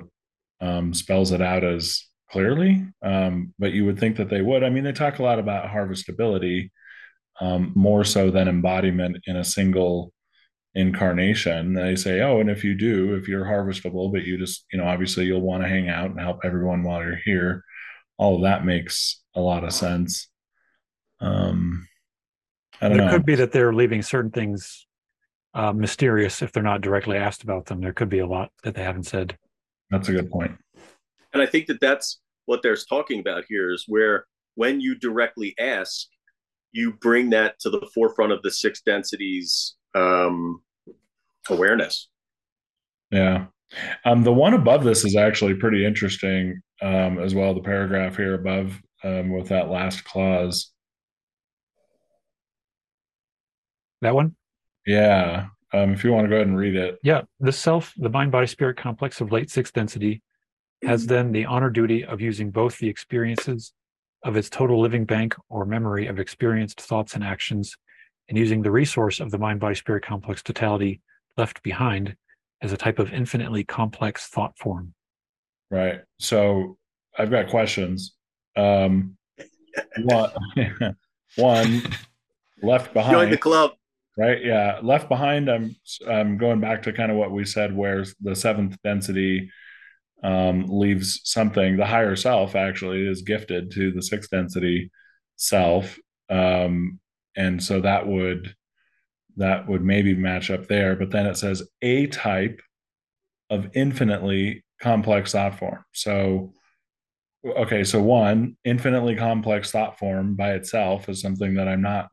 um, spells it out as clearly, um, but you would think that they would. I mean, they talk a lot about harvestability um, more so than embodiment in a single incarnation. They say, oh, and if you do, if you're harvestable, but you just, you know, obviously you'll want to hang out and help everyone while you're here. All of that makes a lot of sense. Um, I don't there know. could be that they're leaving certain things uh, mysterious if they're not directly asked about them. There could be a lot that they haven't said. That's a good point. And I think that that's what there's talking about here is where when you directly ask, you bring that to the forefront of the six densities um, awareness. Yeah. Um, the one above this is actually pretty interesting um, as well. The paragraph here above um, with that last clause. That one? Yeah. Um, if you want to go ahead and read it. Yeah. The self, the mind body spirit complex of late sixth density has then the honor duty of using both the experiences of its total living bank or memory of experienced thoughts and actions and using the resource of the mind body spirit complex totality left behind as a type of infinitely complex thought form. Right. So I've got questions. Um, one, *laughs* one left behind. Join the club. Right. Yeah. Left behind. I'm I'm going back to kind of what we said, where the seventh density um, leaves something. The higher self actually is gifted to the sixth density self, um, and so that would that would maybe match up there. But then it says a type of infinitely complex thought form. So okay, so one infinitely complex thought form by itself is something that I'm not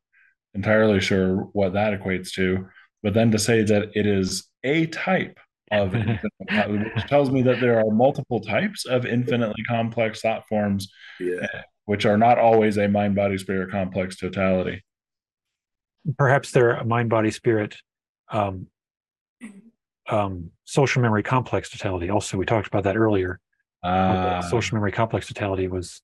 entirely sure what that equates to. But then to say that it is a type of *laughs* which tells me that there are multiple types of infinitely complex thought forms, Yeah. which are not always a mind body spirit complex totality. Perhaps they're a mind body spirit um, um, social memory complex totality. Also, we talked about that earlier. Uh, social memory complex totality was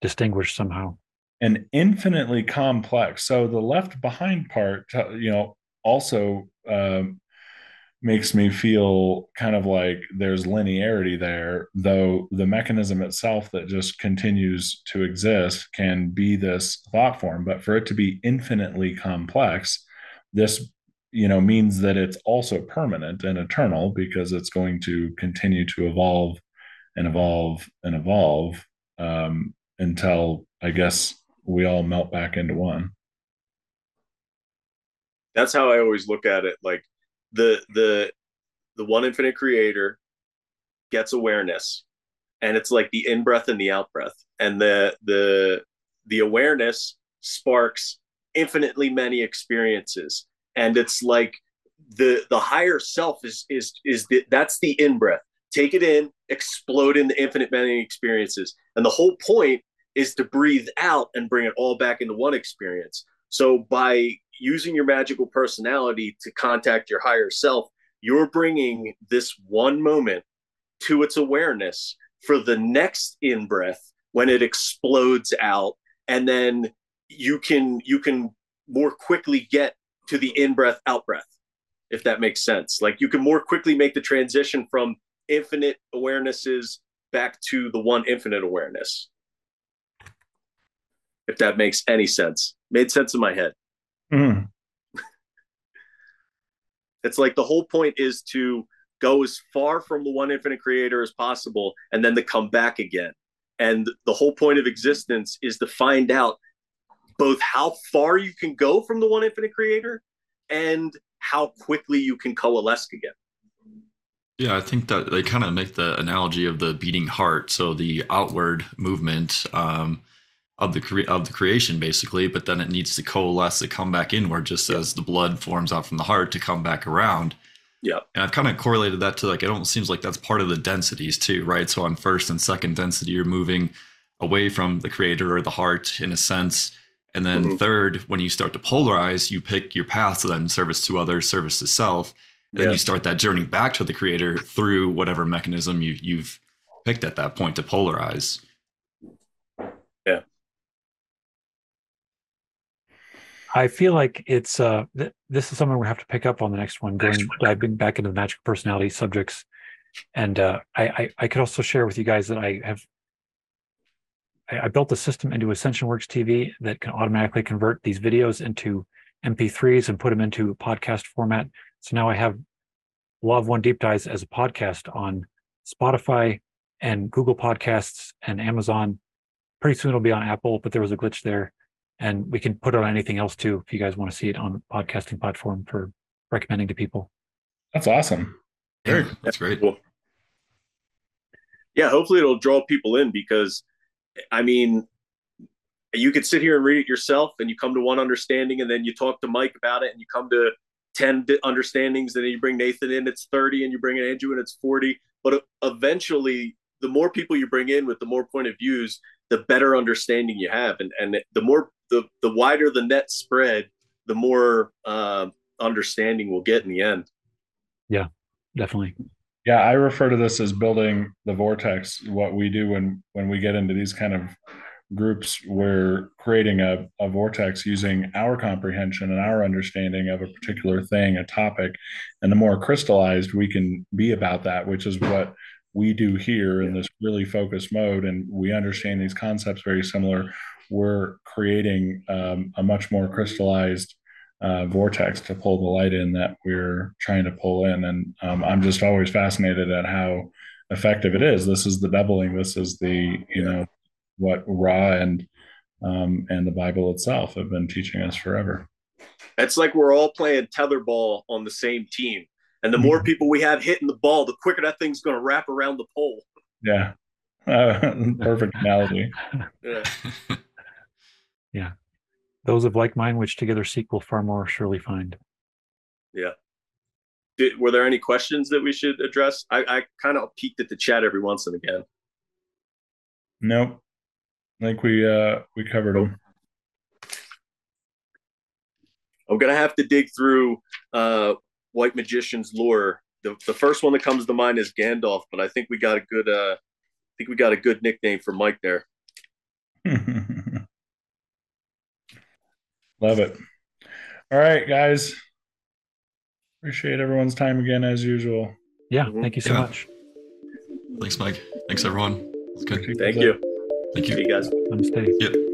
distinguished somehow. and infinitely complex. So the left behind part, you know, also um, makes me feel kind of like there's linearity there, though the mechanism itself that just continues to exist can be this thought form. But for it to be infinitely complex, this you know means that it's also permanent and eternal because it's going to continue to evolve and evolve and evolve um, until I guess we all melt back into one. That's how I always look at it. Like the the the one infinite creator gets awareness and it's like the in breath and the out breath and the the the awareness sparks infinitely many experiences. And it's like the the higher self is is is the, that's the in breath take it in explode in the infinite many experiences. And the whole point is to breathe out and bring it all back into one experience. So by using your magical personality to contact your higher self you're bringing this one moment to its awareness for the next in breath when it explodes out and then you can you can more quickly get to the in breath out breath if that makes sense. Like you can more quickly make the transition from infinite awarenesses back to the one infinite awareness. If that makes any sense. Made sense in my head Mm. it's like the whole point is to go as far from the one infinite creator as possible and then to come back again and the whole point of existence is to find out both how far you can go from the one infinite creator and how quickly you can coalesce again Yeah, I think that they kind of make the analogy of the beating heart, so the outward movement um, of the cre- of the creation, basically. But then it needs to coalesce to come back inward, just as the blood forms out from the heart to come back around. yeah And I've kind of correlated that to like it almost seems like that's part of the densities too, right? So on first and second density, you're moving away from the creator or the heart in a sense. And then Mhm. third, when you start to polarize, you pick your path to then service to others, service to self. Then Yeah. you start that journey back to the creator through whatever mechanism you, you've picked at that point to polarize. I feel like it's uh th- this is something we have to pick up on the next one, going Next one. diving back into the magic personality subjects. And uh, I, I I could also share with you guys that I have I, I built a system into Ascension Works TV that can automatically convert these videos into MP3s and put them into podcast format. So now I have Law of One Deep Dives as a podcast on Spotify and Google Podcasts and Amazon. Pretty soon it'll be on Apple, but there was a glitch there and we can put it on anything else too if you guys want to see it on a podcasting platform for recommending to people That's awesome. Yeah, that's great. Cool. Yeah, hopefully it'll draw people in because, I mean, you could sit here and read it yourself and you come to one understanding and then you talk to Mike about it and you come to 10 understandings and then you bring Nathan in, it's 30 and you bring in Andrew and it's 40. But eventually, the more people you bring in with the more point of views, the better understanding you have. And, and the more, the, the wider the net spread, the more uh, understanding we'll get in the end. Yeah, definitely Yeah, I refer to this as building the vortex. What we do when when we get into these kind of groups we're creating a, a vortex using our comprehension and our understanding of a particular thing a topic and the more crystallized we can be about that which is what we do here in this really focused mode and we understand these concepts very similar we're creating um, a much more crystallized uh, vortex to pull the light in that we're trying to pull in. And um, i'm just always fascinated at how effective it is. This is the doubling. This is the you know what Ra and um, and the Bible itself have been teaching us forever. It's like we're all playing tetherball on the same team, and the more people we have hitting the ball, the quicker that thing's going to wrap around the pole. Yeah, uh, *laughs* perfect analogy. yeah. *laughs* yeah, those of like mind which together seek will far more surely find. Yeah. Did, were there any questions that we should address? I, I kind of peeked at the chat every once and again. Nope. I think we uh we covered them. I'm gonna have to dig through uh White Magician's lore. The the first one that comes to mind is Gandalf, but I think we got a good uh I think we got a good nickname for Mike there. *laughs* Love it. All right, guys. Appreciate everyone's time again as usual. Yeah, mm-hmm. thank you so yeah. much. Thanks, Mike. Thanks everyone. Good. Thank you. Thank you. See you guys. Namaste. Yep.